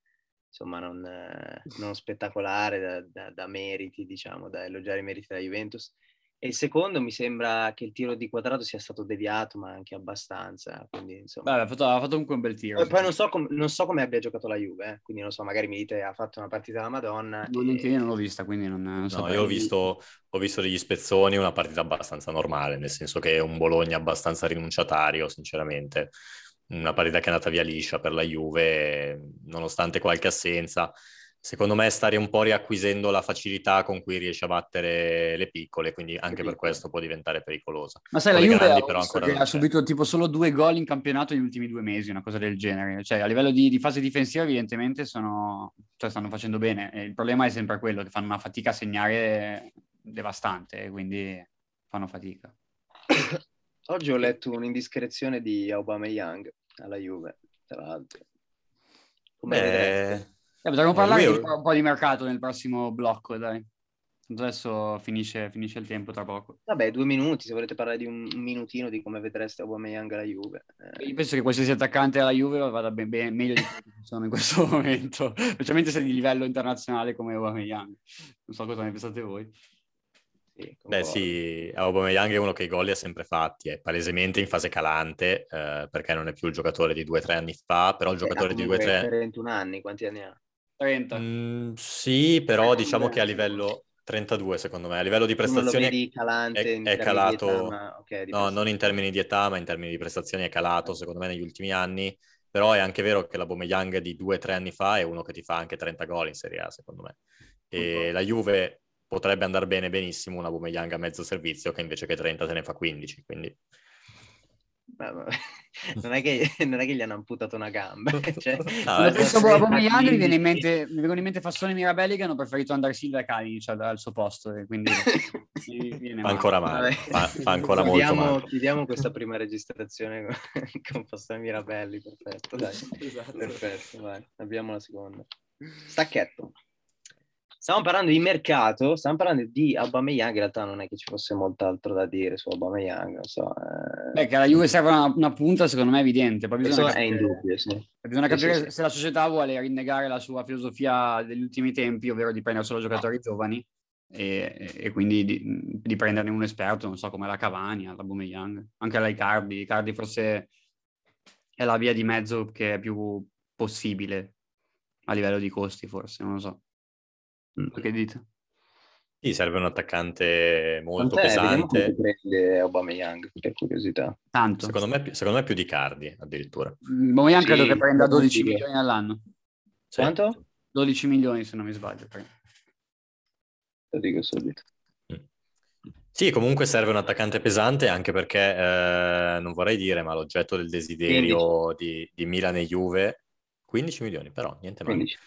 insomma non, non spettacolare da, da, da, meriti, diciamo, da elogiare i meriti della Juventus. E il secondo mi sembra che il tiro di quadrato sia stato deviato, ma anche abbastanza. Quindi, insomma... Beh, ha fatto, ha fatto comunque un bel tiro. Poi, poi non, so com- non, so come abbia giocato la Juve, eh? quindi non so, magari mi dite ha fatto una partita da Madonna. Non, e... Io non l'ho vista, quindi non, non so. No, io ho visto, ho visto degli spezzoni, una partita abbastanza normale, nel senso che è un Bologna abbastanza rinunciatario, sinceramente una partita che è andata via liscia per la Juve, nonostante qualche assenza. Secondo me stare un po' riacquisendo la facilità con cui riesce a battere le piccole, quindi anche per questo può diventare pericolosa. Ma sai, la Juve grandi, però ancora ha subito tipo solo due gol in campionato negli ultimi due mesi, una cosa del genere. Cioè, a livello di, di fase difensiva evidentemente sono, cioè, stanno facendo bene. E il problema è sempre quello, che fanno una fatica a segnare devastante, quindi fanno fatica. *coughs* Oggi ho letto un'indiscrezione di Aubameyang alla Juve, tra l'altro. Come Beh... Eh, potremmo parlare io... un po' di mercato nel prossimo blocco, dai. Adesso finisce, finisce, il tempo tra poco. Vabbè, due minuti, se volete parlare di un, minutino di come vedreste Aubameyang alla Juve. Eh. Io penso che qualsiasi attaccante alla Juve vada ben, ben, meglio di quello che sono in questo momento, *laughs* specialmente se di livello internazionale come Aubameyang. Non so cosa ne pensate voi. Sì, Beh sì, Aubameyang è uno che i gol li ha sempre fatti, è palesemente in fase calante eh, perché non è più il giocatore di due o tre anni fa, però il giocatore di due o tre... 31 anni, quanti anni ha? 30. Mm, sì, però eh, diciamo che a livello... 32 secondo me, a livello di prestazioni calante, è, è calato, età, okay, no, non in termini di età, ma in termini di prestazioni è calato secondo me negli ultimi anni, però è anche vero che la Bomeyang di due o tre anni fa è uno che ti fa anche 30 gol in Serie A secondo me. E la Juve potrebbe andare bene benissimo una Bumeyang a mezzo servizio che invece che 30 te ne fa 15, quindi... Beh, *laughs* non, è che, non, è che, gli hanno amputato una gamba. Cioè, *laughs* no, penso a Aubameyang mi, viene in mente, *laughs* mi vengono in mente Fassone e Mirabelli che hanno preferito andare Silva e Cali cioè, al suo posto e quindi fa ancora male, fa, fa ancora chiudiamo, molto male. Chiudiamo questa prima registrazione con, con Fassone e Mirabelli, perfetto, dai. Esatto. Perfetto, vai. Abbiamo la seconda. Stacchetto. Stiamo parlando di mercato, stiamo parlando di Aubameyang, in realtà non è che ci fosse molt'altro da dire su Aubameyang, non so. Eh... Beh, che alla Juve serve una, una, punta, secondo me è evidente. Poi bisogna capire, è indubbio, sì. Bisogna capire sì, sì, se la società vuole rinnegare la sua filosofia degli ultimi tempi, ovvero di prendere solo giocatori giovani e, e quindi di, di, prenderne un esperto, non so, come la Cavani, la Aubameyang, anche la Icardi. Icardi forse è la via di mezzo che è più possibile a livello di costi, forse, non lo so. Mm, che dite? Sì, serve un attaccante molto Quant'è? pesante. prende Aubameyang, per curiosità. Tanto. Secondo me, secondo me più di Cardi, addirittura. Aubameyang sì, credo che prenda 12 milioni all'anno. Sì. Quanto? 12 milioni, se non mi sbaglio. Lo dico subito. Mm. Sì, comunque serve un attaccante pesante anche perché, eh, non vorrei dire, ma l'oggetto del desiderio di, di, Milan e Juve, 15 milioni però, niente male. 15.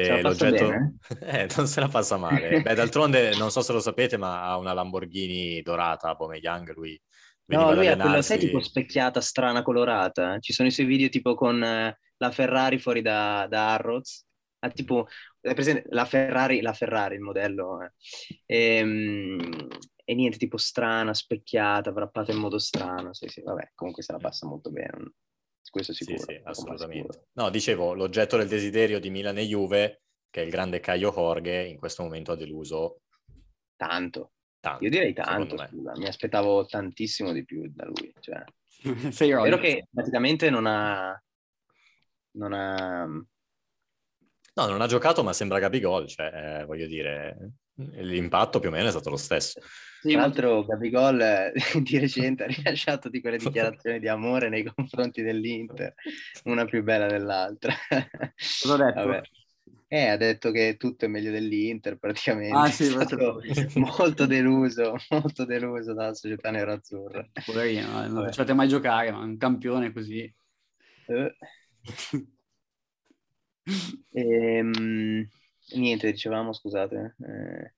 Eh, l'oggetto *laughs* eh, non se la passa male. Beh, d'altronde non so se lo sapete, ma ha una Lamborghini dorata, Bome Young, lui No, lui ha quella, sai, tipo specchiata, strana, colorata. Ci sono i suoi video tipo con eh, la Ferrari fuori da, da Arrows. Ha tipo, è presente, la Ferrari, la Ferrari, il modello. Eh. E, ehm, e, niente, tipo strana, specchiata, wrappata in modo strano. Sì, sì, vabbè, comunque se la passa molto bene. Questo sicuro. Sì, sì, assolutamente. Sicuro. No, dicevo, l'oggetto del desiderio di Milan e Juve, che è il grande Caio Jorge, in questo momento ha deluso. Tanto. tanto Io direi tanto, mi aspettavo tantissimo di più da lui. Cioè, Sei è vero che praticamente non ha... Non ha... No, non ha giocato, ma sembra Gabigol, cioè, eh, voglio dire, l'impatto più o meno è stato lo stesso. Sì, Tra l'altro Gabigol eh, *laughs* di recente ha rilasciato di quelle dichiarazioni di amore nei confronti dell'Inter, una più bella dell'altra. Cosa ha detto? Vabbè. Eh, ha detto che tutto è meglio dell'Inter praticamente. Ah, sì, molto deluso, molto deluso dalla società nerazzurra. Poverino, non facciate mai giocare, ma un campione così. Eh. *laughs* ehm, niente, dicevamo, scusate. Eh,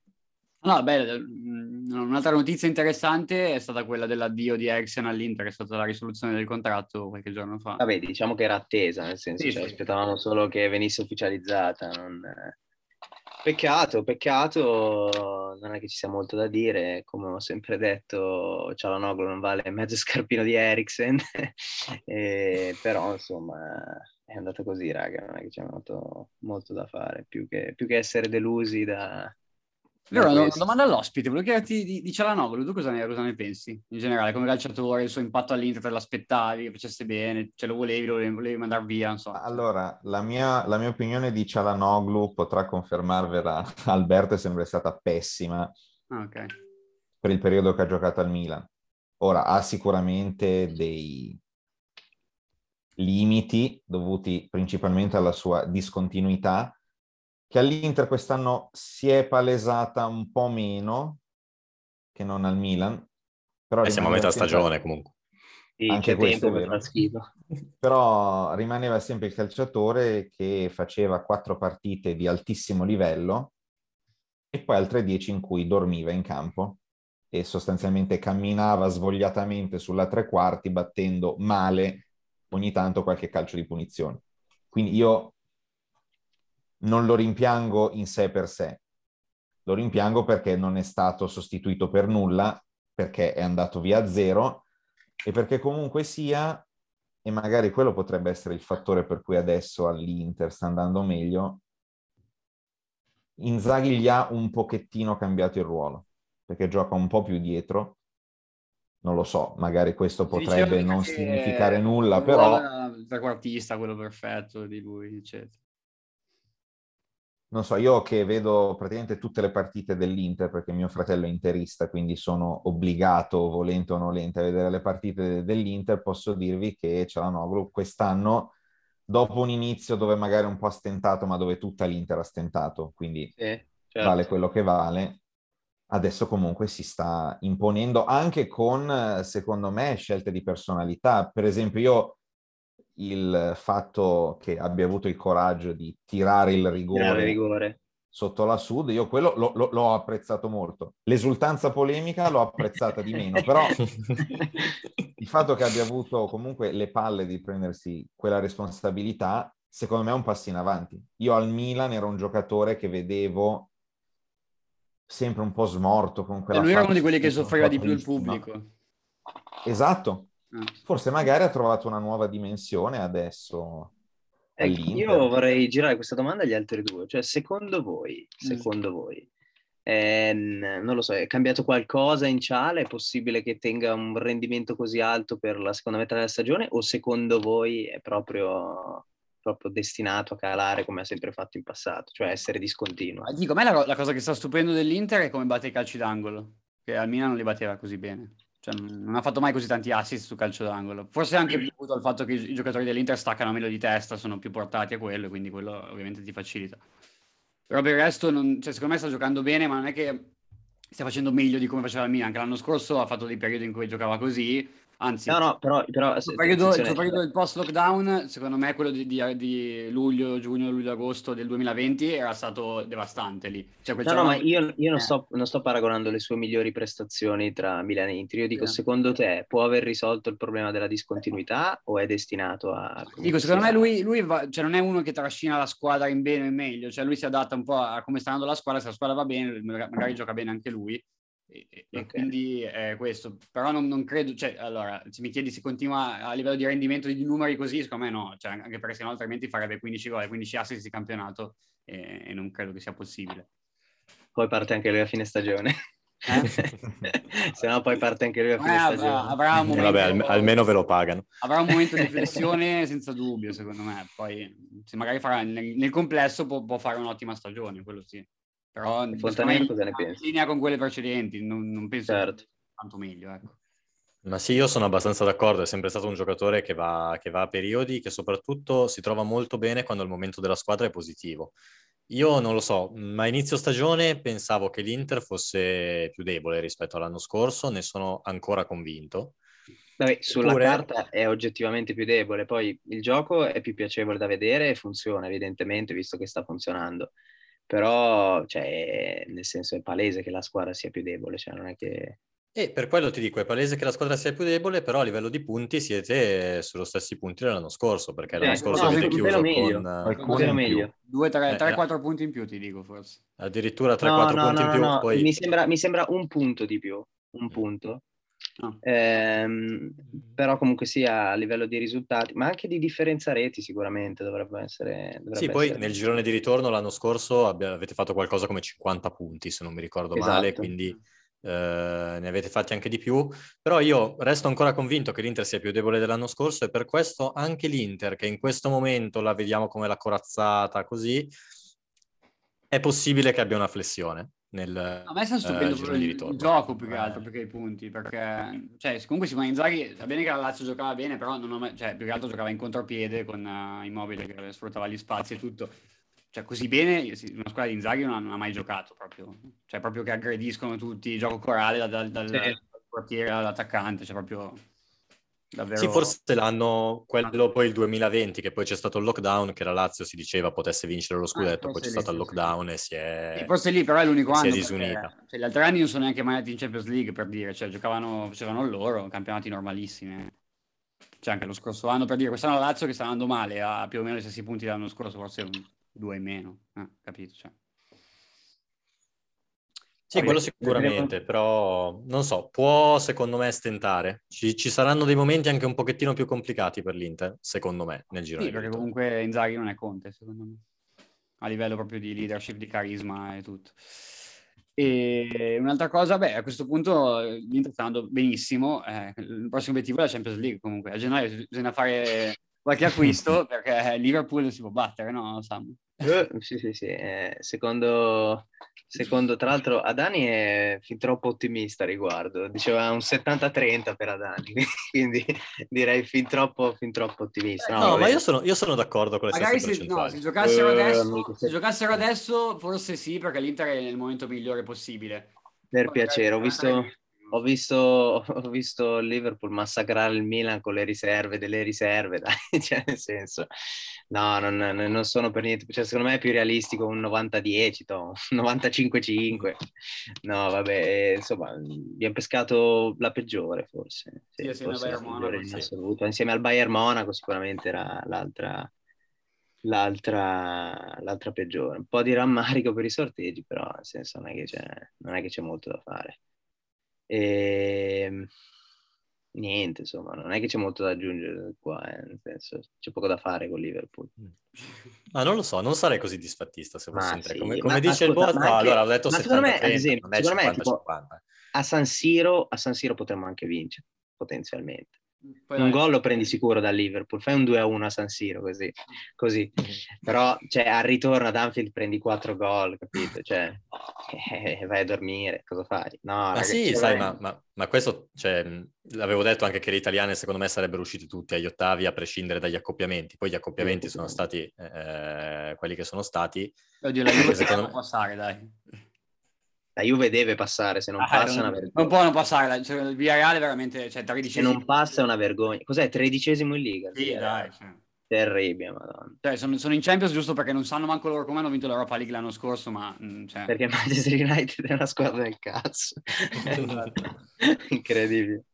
No, beh, un'altra notizia interessante è stata quella dell'addio di Eriksen all'Inter, è stata la risoluzione del contratto qualche giorno fa. Vabbè, diciamo che era attesa, nel senso, sì, cioè, sì. aspettavamo solo che venisse ufficializzata. Non... Peccato, peccato, non è che ci sia molto da dire, come ho sempre detto, Cialanoglu non vale mezzo scarpino di Eriksen, *laughs* e, però insomma è andata così, raga, non è che c'è molto, molto da fare, più che, più che essere delusi da allora, una domanda all'ospite, volevo chiederti di, di Cialanoglu, tu cosa ne, cosa ne, pensi in generale, come calciatore, il suo impatto all'Inter, te l'aspettavi, che facesse bene, ce lo volevi, lo volevi, volevi mandare via, non so. Allora, la mia, la mia opinione di Cialanoglu potrà confermarvela *laughs* Alberto, è sempre stata pessima ah, okay. per il periodo che ha giocato al Milan. Ora, ha sicuramente dei limiti dovuti principalmente alla sua discontinuità, che all'Inter quest'anno si è palesata un po' meno che non al Milan. Però eh, siamo a metà stagione comunque. Sì, Anche questo è vero. *laughs* Però rimaneva sempre il calciatore che faceva quattro partite di altissimo livello e poi altre dieci in cui dormiva in campo e sostanzialmente camminava svogliatamente sulla tre quarti battendo male ogni tanto qualche calcio di punizione. Quindi io non lo rimpiango in sé per sé, lo rimpiango perché non è stato sostituito per nulla, perché è andato via a zero e perché comunque sia, e magari quello potrebbe essere il fattore per cui adesso all'Inter sta andando meglio, Inzaghi gli ha un pochettino cambiato il ruolo, perché gioca un po' più dietro, non lo so, magari questo potrebbe non significare nulla, però... Il trequartista, quello perfetto di lui, eccetera non so, io che vedo praticamente tutte le partite dell'Inter perché mio fratello è interista, quindi sono obbligato, volente o nolente, a vedere le partite dell'Inter, posso dirvi che Cialanoglu quest'anno, dopo un inizio dove magari un po' ha stentato, ma dove tutta l'Inter ha stentato, quindi sì, certo. vale quello che vale, adesso comunque si sta imponendo anche con, secondo me, scelte di personalità. Per esempio, io il fatto che abbia avuto il coraggio di tirare il rigore, tirare rigore. sotto la Sud, io quello lo, lo, l'ho apprezzato molto. L'esultanza polemica l'ho apprezzata di meno, però *laughs* il fatto che abbia avuto comunque le palle di prendersi quella responsabilità, secondo me è un passo in avanti. Io al Milan ero un giocatore che vedevo sempre un po' smorto con quella... E lui era uno di quelli che soffriva di più il pubblico. Esatto, Mm. Forse magari ha trovato una nuova dimensione adesso. Eh, io vorrei girare questa domanda agli altri due, cioè secondo voi, mm. secondo mm. voi, eh, non lo so, è cambiato qualcosa in Ciale? È possibile che tenga un rendimento così alto per la seconda metà della stagione o secondo voi è proprio, proprio destinato a calare come ha sempre fatto in passato, cioè essere discontinuo? Dico, a me la, la cosa che sta stupendo dell'Inter è come batte i calci d'angolo, che al Milan non li batteva così bene. Cioè, non ha fatto mai così tanti assist su calcio d'angolo. Forse anche dovuto al fatto che i giocatori dell'Inter staccano meglio di testa, sono più portati a quello quindi quello ovviamente ti facilita. Però per il resto, non, cioè, secondo me sta giocando bene, ma non è che stia facendo meglio di come faceva il Milan. Anche l'anno scorso ha fatto dei periodi in cui giocava così, Anzi, no, no, però, però il, periodo, il periodo del post-lockdown, secondo me, quello di, di, di, luglio, giugno, luglio, agosto del 2020 era stato devastante lì. Cioè, no, no, ma io, io non, eh. sto, non, sto, paragonando le sue migliori prestazioni tra Milan e Inter. Io dico, sì. secondo te può aver risolto il problema della discontinuità o è destinato a... Dico, secondo me lui, lui va, cioè, non è uno che trascina la squadra in bene o in meglio, cioè lui si adatta un po' a come sta andando la squadra, se la squadra va bene, magari gioca bene anche lui E, e okay. quindi è questo, però non, non, credo, cioè, allora, se mi chiedi se continua a livello di rendimento di numeri così, secondo me no, cioè, anche perché sennò altrimenti farebbe 15 gol e 15 assist di campionato e, e non credo che sia possibile. Poi parte anche lui a fine stagione. Eh? *laughs* Se no poi parte anche lui a fine eh, stagione. Avrà un momento, Vabbè, al, almeno ve lo pagano. Avrà un momento di *laughs* flessione senza dubbio, secondo me. Poi se magari farà nel, nel complesso può, può, fare un'ottima stagione, quello sì. Però Fontanelli cosa ne pensi? In linea con quelle precedenti, non, non penso certo. tanto meglio, ecco. Ma sì, io sono abbastanza d'accordo, è sempre stato un giocatore che va, che va a periodi, che soprattutto si trova molto bene quando il momento della squadra è positivo. Io non lo so, ma inizio stagione pensavo che l'Inter fosse più debole rispetto all'anno scorso, ne sono ancora convinto. Vabbè, sulla Oppure... carta è oggettivamente più debole, poi il gioco è più piacevole da vedere e funziona evidentemente visto che sta funzionando. Però, cioè, nel senso è palese che la squadra sia più debole, cioè non è che e per quello ti dico, è palese che la squadra sia più debole, però a livello di punti siete sullo stessi punti dell'anno scorso, perché l'anno eh, scorso no, avete chiuso meglio. con... meglio. 2, 3, 3, 4 punti in più ti dico forse. Addirittura 3, no, 4 no, punti no, in più. No, poi... mi, sembra, mi, sembra, un punto di più, un mm. punto. Oh. Ehm, però comunque sia a livello di risultati, ma anche di differenza reti sicuramente dovrebbe essere. Dovrebbe sì, poi essere... nel girone di ritorno l'anno scorso avete fatto qualcosa come 50 punti, se non mi ricordo esatto. male, quindi eh, ne avete fatti anche di più, però io resto ancora convinto che l'Inter sia più debole dell'anno scorso e per questo anche l'Inter, che in questo momento la vediamo come la corazzata così, è possibile che abbia una flessione. Nel, a me sta stupendo uh, il, il gioco più che altro perché i punti perché cioè, comunque Simone Inzaghi va bene che la Lazio giocava bene però non mai, cioè, più che altro giocava in contropiede con uh, Immobile che sfruttava gli spazi e tutto. Cioè così bene una squadra di Inzaghi non ha, non ha, mai giocato proprio, cioè proprio che aggrediscono tutti, gioco corale dal, dal, dal, sì. portiere all'attaccante, cioè proprio davvero... Sì, forse l'anno, quello poi il 2020, che poi c'è stato il lockdown, che la Lazio si diceva potesse vincere lo ah, scudetto, ah, poi c'è lì, stato il lockdown sì. e si è... Sì, forse lì però è l'unico anno, si è disunita. Perché, cioè, gli altri anni non sono neanche mai andati in Champions League, per dire, cioè giocavano, facevano loro, campionati normalissimi. Cioè anche lo scorso anno, per dire, quest'anno la Lazio che sta andando male, ha più o meno i stessi punti dell'anno scorso, forse due in meno, eh, capito? Cioè. Sì, quello sicuramente, però non so, può secondo me stentare. Ci, ci, saranno dei momenti anche un pochettino più complicati per l'Inter, secondo me, nel giro. Sì, perché comunque Inzaghi non è Conte, secondo me, a livello proprio di leadership, di carisma e tutto. E un'altra cosa, beh, a questo punto l'Inter sta andando benissimo, eh, il prossimo obiettivo è la Champions League comunque, a gennaio bisogna fare qualche *laughs* acquisto perché Liverpool si può battere, no Sam? Uh, sì, sì, sì. Eh, secondo, secondo, tra l'altro, Adani è fin troppo ottimista a riguardo. Diceva un 70-30 per Adani, *laughs* quindi direi fin troppo, fin troppo ottimista. No, no ma io sono, io sono, d'accordo con le Magari se, no, se, giocassero, uh, adesso, se giocassero adesso, forse sì, perché l'Inter è nel momento migliore possibile. Per Poi piacere, ho visto... Ho visto, ho visto Liverpool massacrare il Milan con le riserve delle riserve, *laughs* dai, cioè nel senso, no, non, non, sono per niente, cioè secondo me è più realistico un 90-10, un 95-5, no vabbè, insomma, abbiamo pescato la peggiore forse, sì, sì, forse la Monaco, in assoluto, insieme al Bayern Monaco sicuramente era l'altra, l'altra, l'altra peggiore, un po' di rammarico per i sorteggi, però nel senso non è che c'è, non è che c'è molto da fare. E ehm, niente, insomma, non è che c'è molto da aggiungere qua, eh, nel senso, c'è poco da fare con Liverpool. Mm. Ma non lo so, non sarei così disfattista se fosse in tre. Come, come dice ascolta, il bot, no, allora ho detto 70 secondo me, 30, ad esempio, secondo 50, me, tipo, 50. A San Siro, a San Siro potremmo anche vincere, potenzialmente. Poi un gol lo prendi sicuro da Liverpool, fai un 2-1 a San Siro così, così. *laughs* però cioè, al ritorno ad Anfield prendi 4 gol, capito? Cioè, *laughs* eh, vai a dormire, cosa fai? No, ma ragazzi, sì, sai, ma, ma, ma, questo, cioè, l'avevo detto anche che le italiane secondo me sarebbero usciti tutti agli ottavi a prescindere dagli accoppiamenti, poi gli accoppiamenti sono stati eh, quelli che sono stati. Oddio, la Juve secondo me... passare, dai la Juve deve passare, se non ah, passa non, è una vergogna. Non può non passare, cioè, il Villarreal veramente, cioè, tredicesimo. Se non passa è una vergogna. Cos'è, tredicesimo in Liga? Sì, dai. Cioè. Terribile, madonna. Cioè, sono, sono, in Champions giusto perché non sanno manco loro come hanno vinto l'Europa League l'anno scorso, ma... Mm, cioè... Perché Manchester United è una squadra del cazzo. *laughs* Incredibile.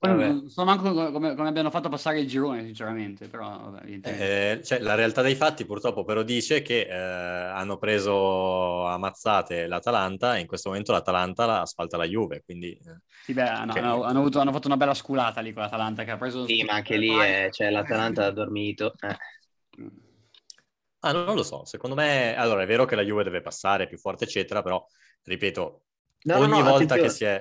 non so manco come, come, abbiano fatto a passare il girone, sinceramente, però... Vabbè, eh, cioè, la realtà dei fatti purtroppo però dice che eh, hanno preso a mazzate l'Atalanta e in questo momento l'Atalanta la asfalta la Juve, quindi... Eh, sì, beh, hanno, okay. hanno, hanno, avuto, hanno, fatto una bella sculata lì con l'Atalanta che ha preso... Sì, ma anche lì è, cioè, l'Atalanta ha dormito eh. Ah, non lo so, secondo me... Allora, è vero che la Juve deve passare, più forte, eccetera, però, ripeto, no, ogni, no, volta che si è,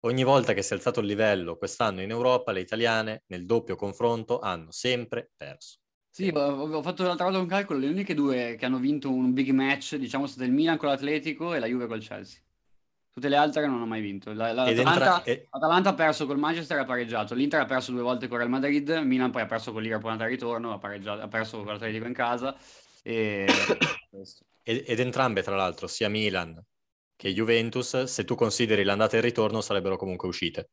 ogni volta che si è alzato il livello quest'anno in Europa, le italiane, nel doppio confronto, hanno sempre perso. Sì, ho fatto l'altra volta un calcolo, le uniche due che hanno vinto un big match, diciamo, sono il Milan con l'Atletico e la Juve col Chelsea. Tutte le altre non hanno mai vinto. La, la, Atalanta, e... Atalanta, ha perso col Manchester e ha pareggiato. L'Inter ha perso due volte con il Madrid. Milan poi ha perso con l'Ira al ritorno. Ha, ha, perso con l'Atletico in casa. E... *coughs* ed, ed entrambe, tra l'altro, sia Milan che Juventus, se tu consideri l'andata e il ritorno, sarebbero comunque uscite.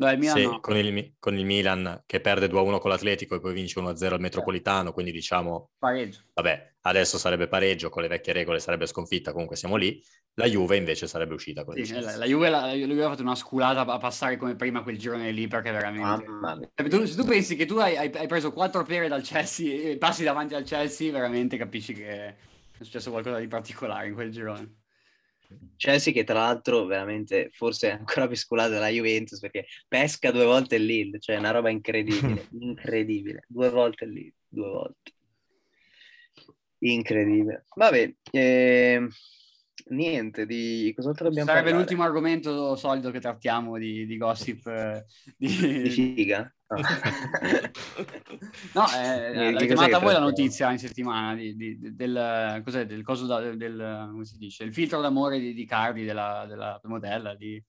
Dai, Milan no. con, il, con, il, Milan che perde 2-1 con l'Atletico e poi vince 1-0 al Metropolitano, quindi diciamo... Pareggio. Vabbè, adesso sarebbe pareggio, con le vecchie regole sarebbe sconfitta, comunque siamo lì. La Juve invece sarebbe uscita. Sì, la, la, Juve, la, la, Juve, ha fatto una sculata a passare come prima quel girone lì, perché veramente... Se tu, se tu pensi che tu hai, hai, preso quattro pere dal Chelsea e passi davanti al Chelsea, veramente capisci che è successo qualcosa di particolare in quel girone. Chelsea che tra l'altro veramente forse è ancora più sculata della Juventus perché pesca due volte il lead, cioè una roba incredibile, *laughs* incredibile, due volte il lead, due volte. Incredibile. Vabbè, eh, niente, di cos'altro dobbiamo Sarebbe parlare? l'ultimo argomento solito che trattiamo di, di gossip. Eh, di... di figa? No, no eh, avete chiamata a voi la notizia in settimana di, di, del, cos'è, del coso da, del, come si dice, il filtro d'amore di, di Cardi, della, della modella, di...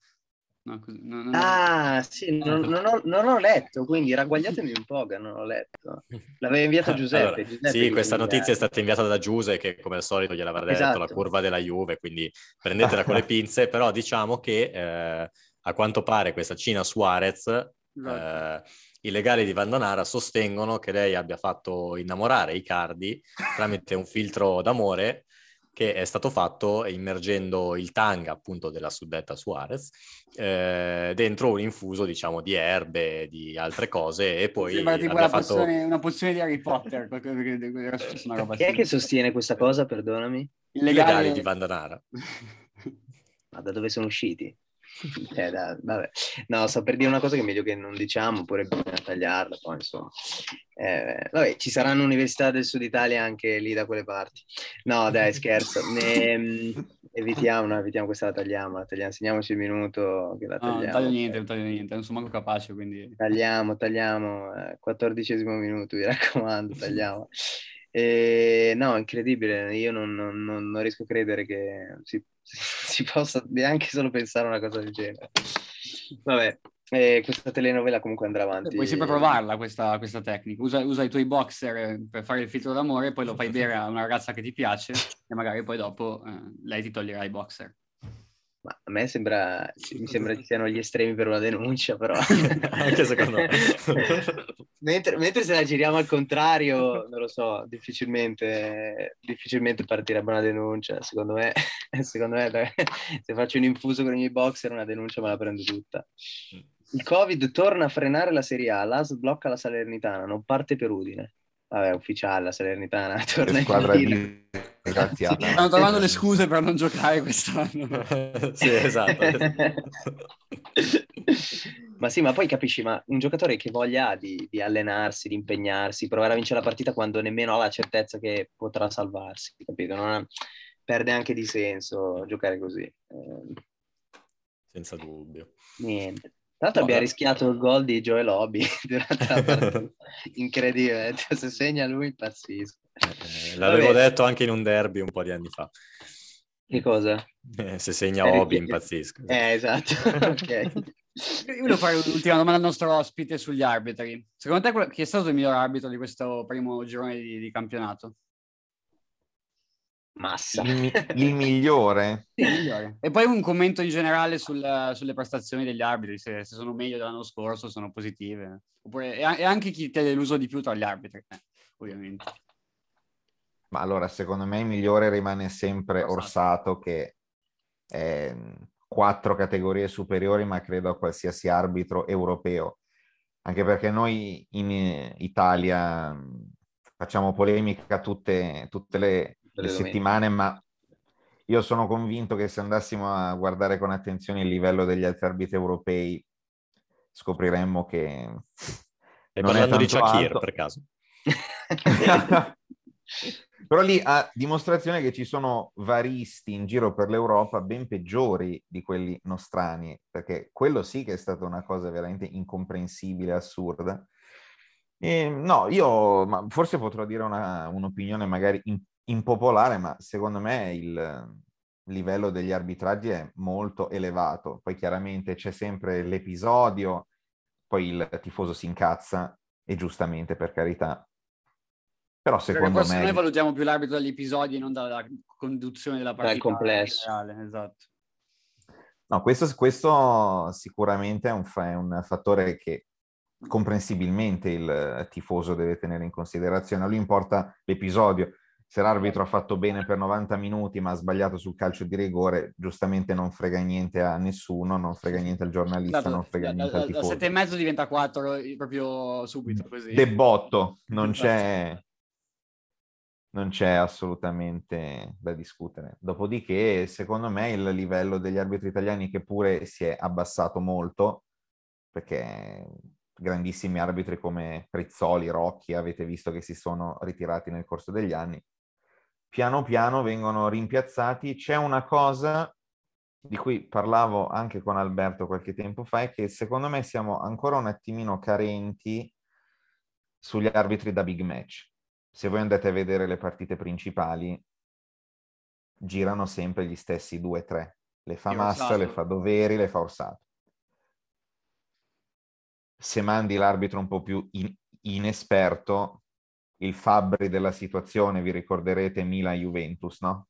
No, così, no, no, ah, sì, non, non, ho, non, ho, letto, quindi ragguagliatemi un po' che non ho letto. L'aveva inviato Giuseppe. Allora, Giuseppe sì, questa notizia è stata inviata da Giuse che come al solito gliel'avrà detto esatto. la curva della Juve, quindi prendetela con le *laughs* pinze, però diciamo che eh, a quanto pare questa Cina Suarez esatto. eh, i legali di Vandanara sostengono che lei abbia fatto innamorare i cardi tramite un filtro d'amore che è stato fatto immergendo il tanga appunto della suddetta Suarez eh, dentro un infuso diciamo di erbe, di altre cose e poi... Sembra tipo una, fatto... pozione, una pozione di Harry Potter. una Chi è che sostiene questa cosa, perdonami? I legali di Vandanara. *laughs* Ma da dove sono usciti? *laughs* Eh, da, vabbè. No, sto per dire una cosa che è meglio che non diciamo, oppure bisogna tagliarla, poi insomma. Eh, vabbè, ci saranno università del sud Italia anche lì da quelle parti. No, dai, scherzo. Ne, *laughs* mm, evitiamo, no, evitiamo questa la tagliamo, la tagliamo, segniamoci il minuto che la tagliamo. No, non taglio niente, non taglio niente, non sono manco capace, quindi... Tagliamo, tagliamo, eh, quattordicesimo minuto, mi raccomando, tagliamo. E, no, incredibile, io non, non, non, riesco a credere che si, *laughs* si, possa neanche solo pensare a una cosa del genere. Vabbè, eh, questa telenovela comunque andrà avanti. Puoi sempre provarla questa, questa tecnica, usa, usa, i tuoi boxer per fare il filtro d'amore, poi lo fai bere a una ragazza che ti piace e magari poi dopo eh, lei ti toglierà i boxer. Ma a me sembra, mi sembra che siano gli estremi per una denuncia, però. *laughs* Anche secondo me. *laughs* mentre, mentre, se la giriamo al contrario, non lo so, difficilmente, difficilmente partirebbe una denuncia. Secondo me, *laughs* secondo me, se faccio un infuso con i miei boxer, una denuncia me la prendo tutta. Il Covid torna a frenare la Serie A, l'AS blocca la Salernitana, non parte per Udine. Vabbè, ufficiale, la Salernitana torna in squadra di disgraziata. Stanno trovando le scuse per non giocare quest'anno. *laughs* sì, esatto. ma sì, ma poi capisci, ma un giocatore che voglia ha di, di, allenarsi, di impegnarsi, provare a vincere la partita quando nemmeno ha la certezza che potrà salvarsi, capito? Ha, perde anche di senso giocare così. Eh, Senza dubbio. Niente. Tra l'altro abbiamo rischiato il gol di Joel Lobby *laughs* durante la partita. *laughs* Incredibile, eh, *laughs* se segna lui impazzisco. Eh, l'avevo Vabbè. detto anche in un derby un po' di anni fa. Che cosa? Eh, se segna eh, Obi impazzisco. Eh, esatto. ok. Io volevo fare l'ultima domanda al nostro ospite sugli arbitri. Secondo te chi è stato il miglior arbitro di questo primo girone di, di campionato? Massa. Il, *laughs* il, migliore. Il, migliore. E poi un commento in generale sul, sulle prestazioni degli arbitri, se, se, sono meglio dell'anno scorso, sono positive. Oppure, e, anche chi ti ha deluso di più tra gli arbitri. Eh, ovviamente. Ma allora, secondo me il migliore rimane sempre Orsato, Orsato che è quattro categorie superiori, ma credo a qualsiasi arbitro europeo. Anche perché noi in Italia facciamo polemica tutte, tutte le, le settimane, ma io sono convinto che se andassimo a guardare con attenzione il livello degli altri arbitri europei, scopriremmo che... Stai parlando di Shakir, alto. per caso? *laughs* Però lì ha dimostrazione che ci sono varisti in giro per l'Europa ben peggiori di quelli nostrani, perché quello sì che è stata una cosa veramente incomprensibile, assurda. E, no, io ma forse potrò dire una, un'opinione magari in, impopolare, ma secondo me il livello degli arbitraggi è molto elevato. Poi chiaramente c'è sempre l'episodio, poi il tifoso si incazza e giustamente per carità però secondo forse me... noi valutiamo più l'arbitro dagli episodi e non dalla conduzione della partita. Dal complesso. Reale, esatto. No, questo, questo sicuramente è un, è un, fattore che comprensibilmente il tifoso deve tenere in considerazione. A lui importa l'episodio. Se l'arbitro ha fatto bene per 90 minuti ma ha sbagliato sul calcio di rigore, giustamente non frega niente a nessuno, non frega niente al giornalista, esatto, non frega niente al tifoso. Da 7 e mezzo diventa 4 proprio subito così. Debotto, non c'è non c'è assolutamente da discutere. Dopodiché, secondo me, il livello degli arbitri italiani, che pure si è abbassato molto, perché grandissimi arbitri come Rizzoli, Rocchi, avete visto che si sono ritirati nel corso degli anni, piano piano vengono rimpiazzati. C'è una cosa di cui parlavo anche con Alberto qualche tempo fa, è che secondo me siamo ancora un attimino carenti sugli arbitri da big match se voi andate a vedere le partite principali, girano sempre gli stessi due o tre. Le fa Massa, le fa Doveri, le fa Orsato. Se mandi l'arbitro un po' più in- inesperto, il Fabri della situazione, vi ricorderete Milan-Juventus, no?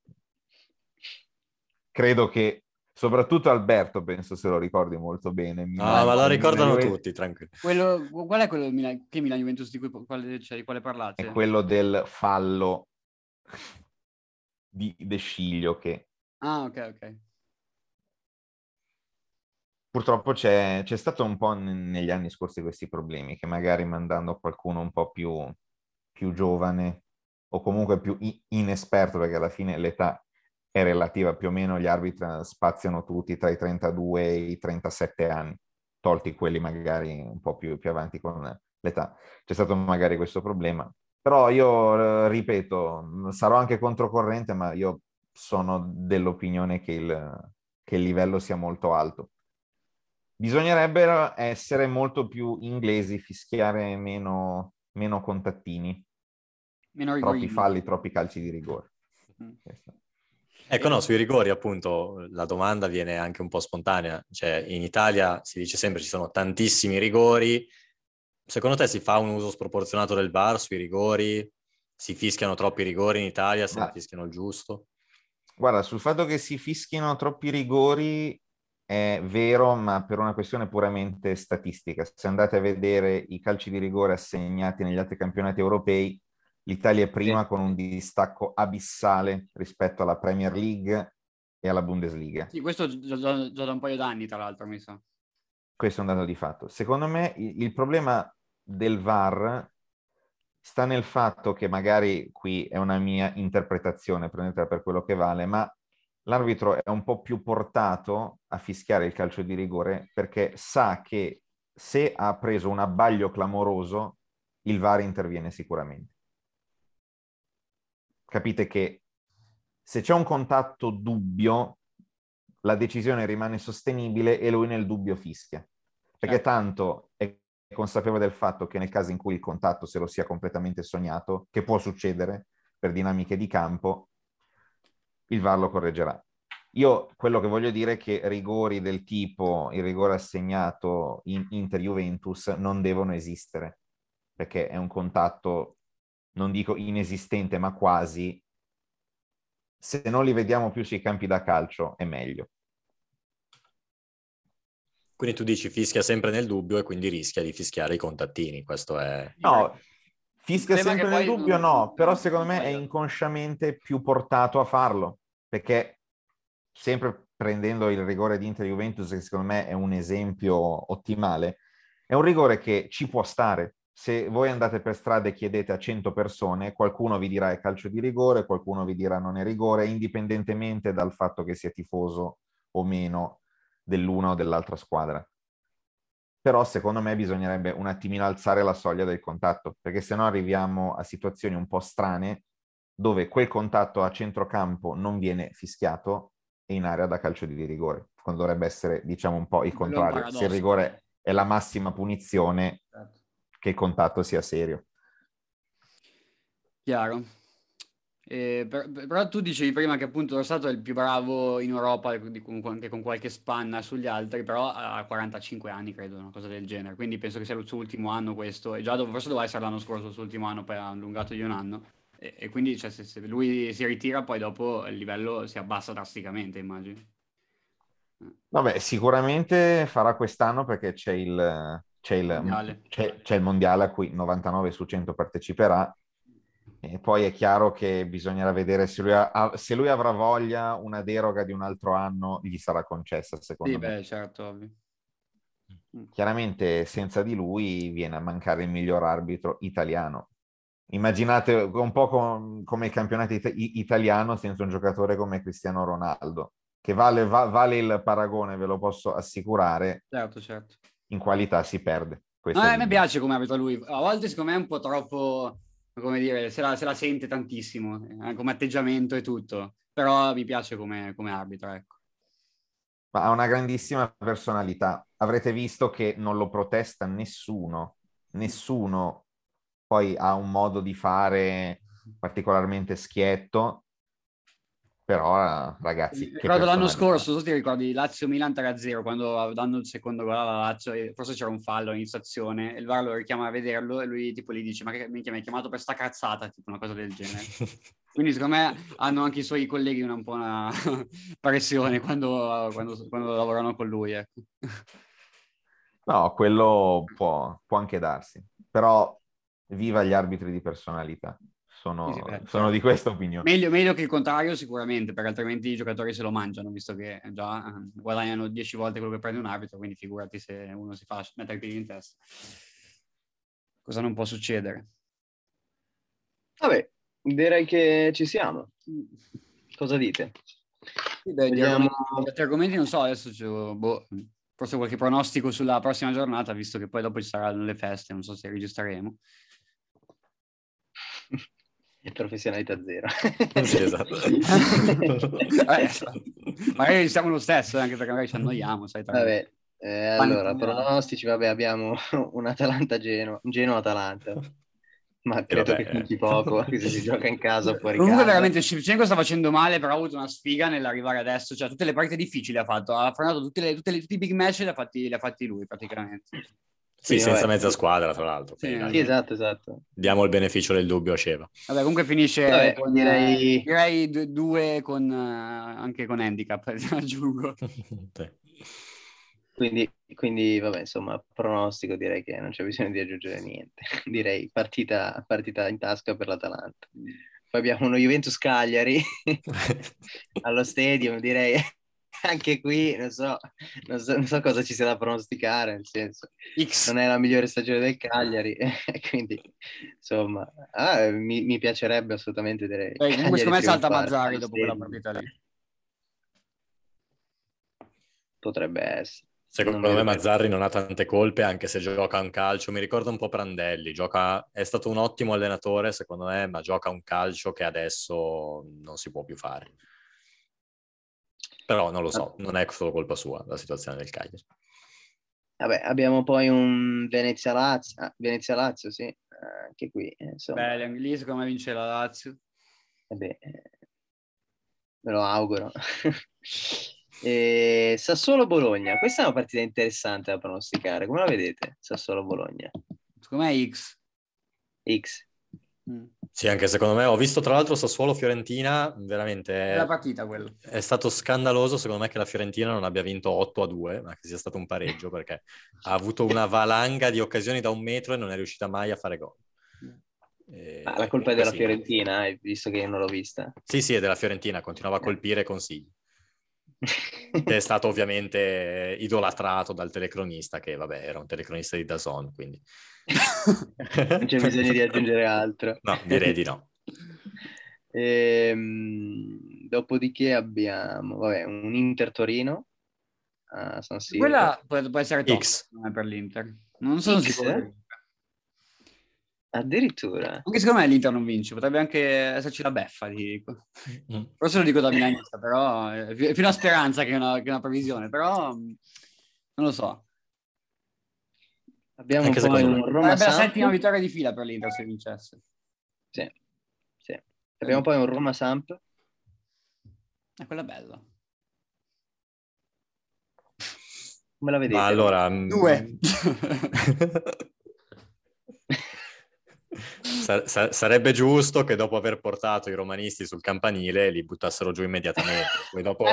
Credo che Soprattutto Alberto, penso se lo ricordi molto bene. Ah, ma lo ricordano Milan tutti, tranquillo. Quello, qual è quello Milan, che Milan Juventus di cui quale, cioè, di quale parlate? È quello del fallo di De Sciglio che... Ah, ok, ok. Purtroppo c'è, c'è stato un po' negli anni scorsi questi problemi, che magari mandando qualcuno un po' più, più giovane o comunque più inesperto, perché alla fine l'età è relativa, più o meno gli arbitri spaziano tutti tra i 32 e i 37 anni, tolti quelli magari un po' più, più avanti con l'età. C'è stato magari questo problema. Però io eh, ripeto, sarò anche controcorrente, ma io sono dell'opinione che il, che il livello sia molto alto. Bisognerebbe essere molto più inglesi, fischiare meno, meno contattini, meno troppi falli, troppi calci di rigore. Mm. Ecco, no, sui rigori appunto la domanda viene anche un po' spontanea, cioè in Italia si dice sempre ci sono tantissimi rigori, secondo te si fa un uso sproporzionato del VAR sui rigori? Si fischiano troppi rigori in Italia, se ne fischiano il giusto? Guarda, sul fatto che si fischino troppi rigori è vero, ma per una questione puramente statistica. Se andate a vedere i calci di rigore assegnati negli altri campionati europei, L'Italia è prima con un distacco abissale rispetto alla Premier League e alla Bundesliga. Sì, questo già, già, già da un paio d'anni, tra l'altro, mi sa. Questo è un dato di fatto. Secondo me il, il problema del VAR sta nel fatto che magari qui è una mia interpretazione, prendetela per quello che vale, ma l'arbitro è un po' più portato a fischiare il calcio di rigore perché sa che se ha preso un abbaglio clamoroso, il VAR interviene sicuramente capite che se c'è un contatto dubbio, la decisione rimane sostenibile e lui nel dubbio fischia. Perché certo. tanto è consapevole del fatto che nel caso in cui il contatto se lo sia completamente sognato, che può succedere per dinamiche di campo, il VAR lo correggerà. Io quello che voglio dire è che rigori del tipo il rigore assegnato in Inter-Juventus non devono esistere, perché è un contatto non dico inesistente, ma quasi, se non li vediamo più sui campi da calcio è meglio. Quindi tu dici fischia sempre nel dubbio e quindi rischia di fischiare i contattini, questo è... No, Fischia sempre nel dubbio, non... no, però secondo me è inconsciamente più portato a farlo, perché sempre prendendo il rigore di Inter Juventus, che secondo me è un esempio ottimale, è un rigore che ci può stare. Se voi andate per strada e chiedete a 100 persone, qualcuno vi dirà è calcio di rigore, qualcuno vi dirà non è rigore, indipendentemente dal fatto che sia tifoso o meno dell'una o dell'altra squadra. Però secondo me bisognerebbe un attimino alzare la soglia del contatto, perché se no arriviamo a situazioni un po' strane dove quel contatto a centrocampo non viene fischiato e in area da calcio di rigore, quando dovrebbe essere diciamo un po' il contrario, se il rigore è la massima punizione, certo. Che il contatto sia serio. Chiaro. Eh, per, però tu dicevi prima che appunto lo Stato è il più bravo in Europa, anche con qualche spanna sugli altri, però ha 45 anni, credo, una cosa del genere. Quindi penso che sia il suo ultimo anno questo, e già dov- forse doveva essere l'anno scorso il suo ultimo anno, poi ha allungato di un anno. E, e quindi cioè, se, se, lui si ritira, poi dopo il livello si abbassa drasticamente, immagino. Vabbè, sicuramente farà quest'anno perché c'è il, c'è il, c'è, c'è il mondiale a cui 99 su 100 parteciperà e poi è chiaro che bisognerà vedere se lui, ha, se lui, avrà voglia, una deroga di un altro anno gli sarà concessa, secondo sì, me. Beh, certo, ovvio. Mm. Chiaramente senza di lui viene a mancare il miglior arbitro italiano. Immaginate un po' com- come il campionato it- italiano senza un giocatore come Cristiano Ronaldo, che vale, va- vale il paragone, ve lo posso assicurare. Certo, certo. In qualità si perde. No, a me piace come arbitra lui. A volte secondo me è un po' troppo come dire, se la, se la sente tantissimo, eh, come atteggiamento e tutto, però mi piace come, come arbitro, ecco. Ma ha una grandissima personalità. Avrete visto che non lo protesta nessuno, nessuno poi ha un modo di fare particolarmente schietto però, ragazzi... Ricordo l'anno scorso, tu ti ricordi Lazio-Milan 3-0, quando danno il secondo gol alla Lazio, forse c'era un fallo all'iniziazione, e il VAR lo richiama a vederlo, e lui tipo gli dice, ma che mi hai chiamato per sta cazzata, tipo una cosa del genere. *laughs* Quindi secondo me hanno anche i suoi colleghi una, un po' una pressione quando, quando, quando lavorano con lui. Ecco. No, quello può, può anche darsi, però viva gli arbitri di personalità sono, sì, sì, sono certo. di questa opinione. Meglio, meglio, che il contrario sicuramente, perché altrimenti i giocatori se lo mangiano, visto che già eh, guadagnano 10 volte quello che prende un arbitro, quindi figurati se uno si fa mettere i piedi in testa. Cosa non può succedere? Vabbè, direi che ci siamo. Cosa dite? Sì, beh, Vediamo... Altri argomenti non so, adesso c'è, boh, forse qualche pronostico sulla prossima giornata, visto che poi dopo ci saranno le feste, non so se registreremo. *laughs* *laughs* professionalità zero. Sì, esatto. *laughs* eh, *laughs* magari siamo lo stesso, anche perché magari ci annoiamo. Sai, vabbè, eh, allora, pronostici, vabbè, abbiamo un Atalanta-Genoa, Genoa-Atalanta. Ma credo che conti poco se si gioca in casa fuori Comunque casa. veramente Shevchenko sta facendo male, però ha avuto una sfiga nell'arrivare adesso, cioè tutte le partite difficili ha fatto, ha frenato tutte le, tutte le, tutti i big match e li ha fatti, li ha fatti lui praticamente. Sì, sì senza vabbè. mezza squadra, tra l'altro. Sì, sì, esatto, esatto. Diamo il beneficio del dubbio a Ceva. Vabbè, comunque finisce vabbè, con, direi... direi due con, uh, anche con handicap, *laughs* aggiungo. *laughs* quindi, quindi, vabbè, insomma, pronostico direi che non c'è bisogno di aggiungere niente. *laughs* direi partita, partita in tasca per l'Atalanta. Poi abbiamo uno Juventus Cagliari allo stadium, direi *laughs* anche qui non so, non so, non so, cosa ci sia da pronosticare, nel senso, X. non è la migliore stagione del Cagliari, *laughs* quindi insomma, ah, mi, mi, piacerebbe assolutamente vedere. Beh, comunque secondo me salta Mazzari dopo quella partita lì. Potrebbe essere. Secondo me Mazzarri non ha tante colpe, anche se gioca un calcio. Mi ricorda un po' Prandelli. Gioca... È stato un ottimo allenatore, secondo me, ma gioca un calcio che adesso non si può più fare. Però non lo so, non è solo colpa sua la situazione del Cagliari. Vabbè, abbiamo poi un Venezia-Lazio, ah, Venezia-Lazio, sì, anche qui. Insomma. Beh, l'inglese come vince la Lazio? Eh beh, me lo auguro. *laughs* e Sassuolo-Bologna, questa è una partita interessante da pronosticare, come la vedete? Sassuolo-Bologna. Secondo me X. X. Mm. Sì, anche secondo me ho visto tra l'altro Sassuolo-Fiorentina, veramente... È la partita quello. È stato scandaloso secondo me che la Fiorentina non abbia vinto 8 a 2, ma che sia stato un pareggio *laughs* perché ha avuto una valanga di occasioni da un metro e non è riuscita mai a fare gol. E, ah, la colpa è della Fiorentina, visto che io non l'ho vista. Sì, sì, è della Fiorentina, continuava a eh. colpire consigli. È *laughs* stato ovviamente idolatrato dal telecronista, che vabbè era un telecronista di Dazon, quindi... non c'è bisogno di aggiungere altro. No, direi di no. Ehm, dopodiché abbiamo vabbè, un Inter Torino a San Siro. Quella può, può essere X per l'Inter. Non sono X, sicuro. Eh? Addirittura. Anche secondo me l'Inter non vince, potrebbe anche esserci la beffa, dico. *laughs* Mm. Forse lo dico da milanista, però è più una speranza che una, che una previsione, però non lo so. Abbiamo anche poi un Roma Sarebbe la settima vittoria di fila per l'Inter se vincesse. Sì, sì. Abbiamo poi un Roma Samp. È quella bella. Come la vedete? Ma allora... Due. *laughs* *laughs* Sa- sarebbe giusto che dopo aver portato i romanisti sul campanile li buttassero giù immediatamente. Poi dopo... *laughs*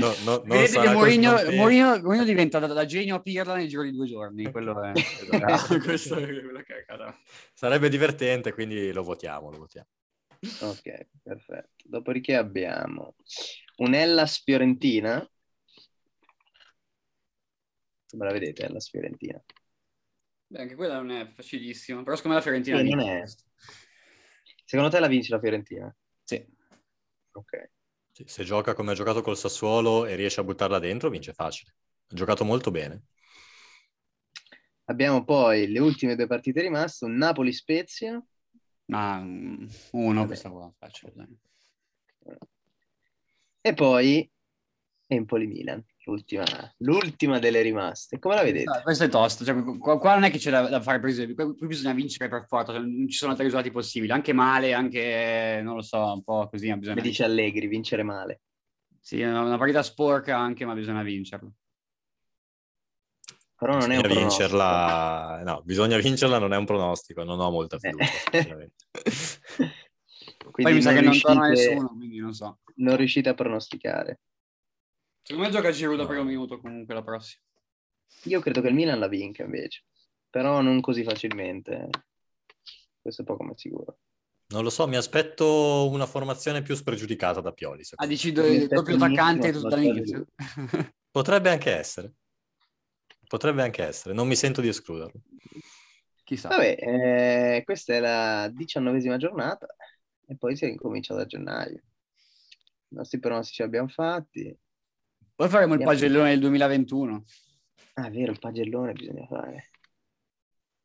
no, no, Vedete che Mourinho, Mourinho, Mourinho, diventa da, da, genio a pirla nel giro di due giorni. Quello è... *laughs* Questo è quello che Sarebbe divertente, quindi lo votiamo, lo votiamo. Ok, perfetto. Dopodiché abbiamo un'Ellas Fiorentina. Come la vedete, Ellas Fiorentina? Beh, anche quella non è facilissima, però secondo me la Fiorentina sì, non è. Secondo te la vince la Fiorentina? Sì. Ok. Sì, se gioca come ha giocato col Sassuolo e riesce a buttarla dentro, vince facile. Ha giocato molto bene. Abbiamo poi le ultime due partite rimaste, un Napoli-Spezia. Ah, uno, Vabbè. questa qua faccio. E poi Empoli-Milan l'ultima, l'ultima delle rimaste. Come la vedete? No, questo è tosto, cioè, qua, qua, non è che c'è da, da fare per esempio, qui bisogna vincere per forza, cioè, non ci sono altri risultati possibili, anche male, anche, non lo so, un po' così. Bisogna... Mi dice Allegri, vincere male. Sì, è una partita sporca anche, ma bisogna vincerla. Però non bisogna è un vincerla, no, bisogna vincerla, non è un pronostico, non ho molta fiducia. *laughs* Poi mi sa che non torna nessuno, quindi non so. Non riuscite a pronosticare. Secondo me gioca Giroud da primo minuto comunque la prossima. Io credo che il Milan la vinca invece, però non così facilmente. Questo è poco ma sicuro. Non lo so, mi aspetto una formazione più spregiudicata da Pioli. Ah, dici il doppio attaccante tutto dall'inizio? *laughs* Potrebbe anche essere. Potrebbe anche essere, non mi sento di escluderlo. Chissà. Vabbè, eh, questa è la diciannovesima giornata e poi si ricomincia da gennaio. I nostri pronostici abbiamo fatti. Poi faremo il pagellone del 2021. Ah, vero, il pagellone bisogna fare.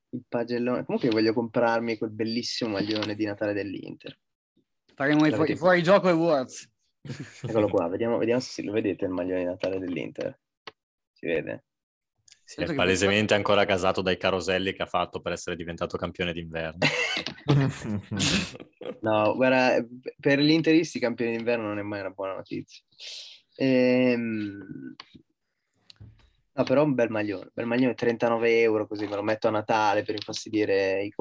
Il pagellone. Comunque voglio comprarmi quel bellissimo maglione di Natale dell'Inter. Faremo i fuori, fuori gioco e Words. *laughs* Eccolo qua, vediamo, vediamo, se lo vedete il maglione di Natale dell'Inter. Si vede? Sì, è palesemente ancora casato dai caroselli che ha fatto per essere diventato campione d'inverno. *laughs* *laughs* no, guarda, per gli interisti campione d'inverno non è mai una buona notizia. Ehm... No, però un bel maglione, bel maglione 39 euro, così me lo metto a Natale per infastidire i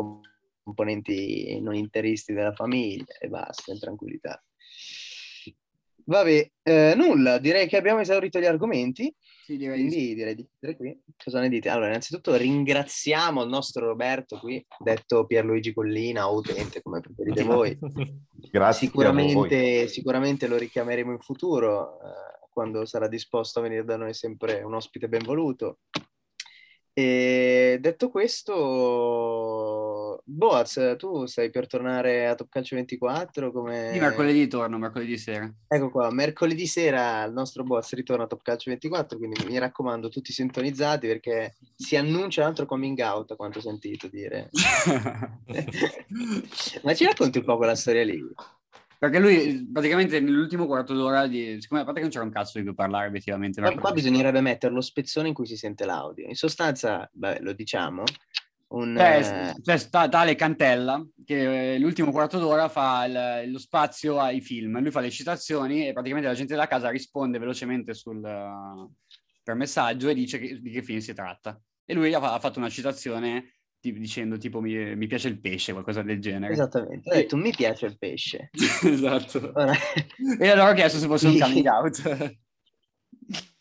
componenti non interisti della famiglia e basta, in tranquillità. Vabbè, eh, nulla, direi che abbiamo esaurito gli argomenti. Sì, direi Quindi direi di chiudere qui. Cosa ne dite? Allora, innanzitutto ringraziamo il nostro Roberto qui, detto Pierluigi Collina o utente, come preferite voi. Grazie. Sicuramente, sicuramente lo richiameremo in futuro. Eh, quando sarà disposto a venire da noi sempre un ospite ben voluto. E detto questo, Boaz, tu stai per tornare a Top Calcio 24? Come... Sì, mercoledì torno, mercoledì sera. Ecco qua, mercoledì sera il nostro Boaz ritorna a Top Calcio 24, quindi mi raccomando, tutti sintonizzati perché si annuncia un altro coming out, a quanto ho sentito dire. *laughs* Ma ci racconti un po' quella storia lì? Perché lui praticamente nell'ultimo quarto d'ora, di... siccome a parte che non c'era un cazzo di cui parlare obiettivamente. Ma qua bisognerebbe mettere lo spezzone in cui si sente l'audio. In sostanza, beh, lo diciamo, un... C'è, c'è sta, tale Cantella che eh, l'ultimo quarto d'ora fa il, lo spazio ai film, lui fa le citazioni e praticamente la gente della casa risponde velocemente sul, per messaggio e dice che, di che film si tratta. E lui ha, ha fatto una citazione dicendo tipo mi, mi, piace il pesce, qualcosa del genere. Esattamente, ho detto mi piace il pesce. *laughs* esatto. Ora... e allora ho chiesto se fosse un *laughs* coming out.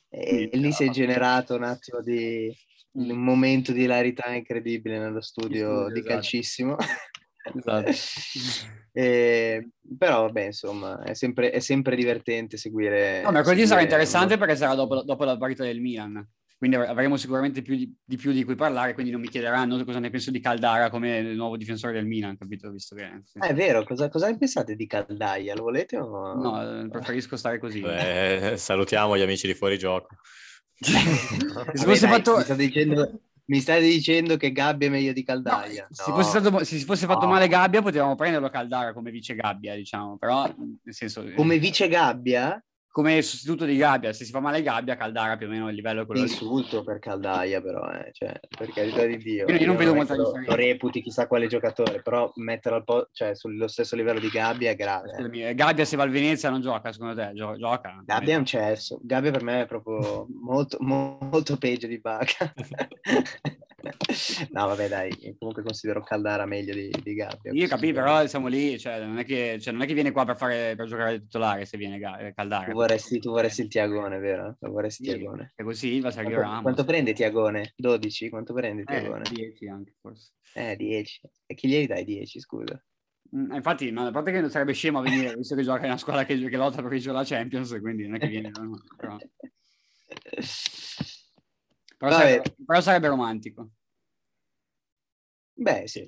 e, e lì si è generato un attimo di, un momento di ilarità incredibile nello studio di esatto. calcissimo. Esatto. *laughs* e, però vabbè, insomma, è sempre, è sempre divertente seguire... No, mercoledì sarà interessante perché sarà dopo, dopo la partita del Milan quindi avremo sicuramente più di, di, più di cui parlare, quindi non mi chiederanno cosa ne penso di Caldara come il nuovo difensore del Milan, capito? Visto che, sì. È vero, cosa, cosa ne pensate di Caldaia? Lo volete o... No, preferisco stare così. Beh, salutiamo gli amici di Fuori Gioco. Si fosse fatto... Mi state, dicendo, mi state dicendo che Gabbia è meglio di Caldaia? No, no. Se, fosse stato, se si fosse fatto no. male Gabbia potevamo prenderlo Caldara come vice Gabbia, diciamo, però nel senso... Come vice Gabbia? Come sostituto di Gabbia, se si fa male Gabbia, Caldara più o meno il livello è quello Insulto per Caldaia però, eh. cioè, per carità di Dio. Io, io non vedo molta differenza. Lo reputi chissà quale giocatore, però metterlo po- cioè, sullo stesso livello di Gabbia è grave. Eh. Gabbia se va al Venezia non gioca, secondo te? Gio- gioca? Gabbia è un cesso. Gabbia per me è proprio molto, molto peggio di Baca. *laughs* no, vabbè, dai, comunque considero Caldara meglio di, di Gabbia. Io capisco, però siamo lì, cioè non, è che, cioè, non è che viene qua per, fare, per giocare titolare se viene Caldara. Tu vorresti, tu vorresti il Tiagone, vero? Tu vorresti sì, Tiagone. E così va Sergio quanto, quanto prende Tiagone? 12? Quanto prende Tiagone? Eh, 10 anche forse. Eh, 10. E chi gli dai 10, scusa? Mm, infatti, no, a parte che non sarebbe scemo a venire, visto che gioca in una squadra che, che lotta per vincere la Champions, quindi non è che viene... però... *laughs* Però sarebbe, però sarebbe romantico. Beh, sì.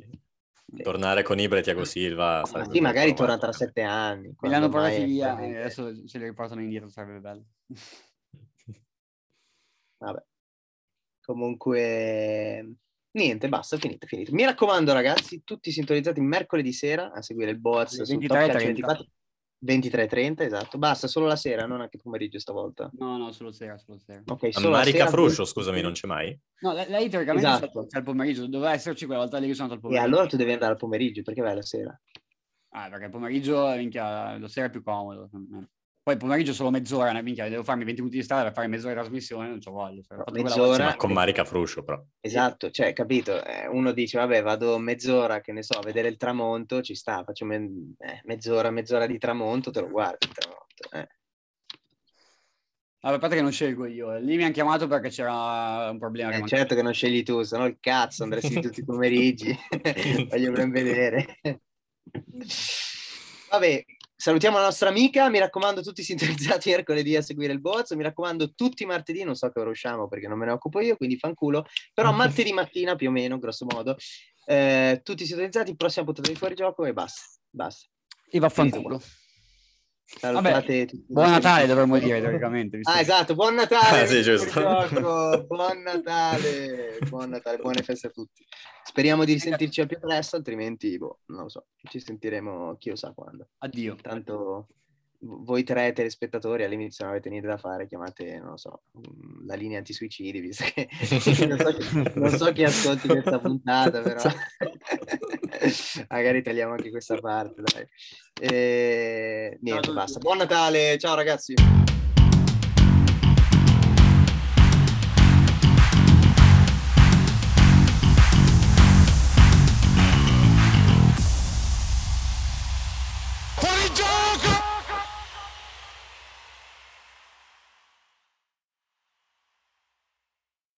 Tornare con Ibra e Tiago Silva. Ma sì, magari torna tra sette anni. Li hanno portati via e adesso ce li riportano indietro, sarebbe bello. *laughs* Vabbè. Comunque, niente, basta, finito, finito. Mi raccomando, ragazzi, tutti sintonizzati mercoledì sera a seguire il Boaz su Top 24. 23.30, esatto. Basta, solo la sera, non anche pomeriggio stavolta. No, no, solo sera, solo sera. Ok, solo Marica sera, Fruscio, scusami, non c'è mai? No, lei, teoricamente esatto. c'è il pomeriggio, doveva esserci quella volta lì che sono andato al pomeriggio. E allora tu devi andare al pomeriggio, perché vai la sera? Ah, perché il pomeriggio, minchia, la sera è più comodo. Poi pomeriggio solo mezz'ora, minchia, devo farmi 20 minuti di strada per fare mezz'ora di trasmissione, non ci voglio. Cioè, mezz'ora con Marica Fruscio, però. Esatto, cioè, capito? Eh, uno dice, vabbè, vado mezz'ora, che ne so, a vedere il tramonto, ci sta, faccio me- eh, mezz'ora, mezz'ora di tramonto, te lo guardi il tramonto. Eh. Vabbè, a parte che non scelgo io, lì mi hanno chiamato perché c'era un problema. Eh, che certo che non scegli tu, se no il cazzo andresti tutti i pomeriggi, *laughs* voglio ben vedere. *laughs* Vabbè, Salutiamo la nostra amica, mi raccomando tutti sintonizzati *laughs* mercoledì a seguire il Boaz, mi raccomando tutti martedì, non so che ora usciamo perché non me ne occupo io, quindi fanculo, però *laughs* martedì mattina più o meno, grosso modo, eh, tutti sintonizzati, prossima puntata di fuori gioco e basta, basta. E vaffanculo. Vabbè, buon Natale dovremmo dire teoricamente. Ah esatto, buon Natale, ah, sì, *laughs* buon Natale, buon Natale, buone feste a tutti. Speriamo di risentirci al più presto, altrimenti boh, non lo so, ci sentiremo chi lo sa quando. Addio. Tanto voi tre telespettatori all'inizio non avete niente da fare, chiamate, non lo so, mm, la linea anti-suicidi, visto che *laughs* non, so chi, non so chi ascolti questa puntata, però *laughs* *laughs* magari tagliamo anche questa parte, dai. E... Niente, basta. Buon Natale, ciao ragazzi!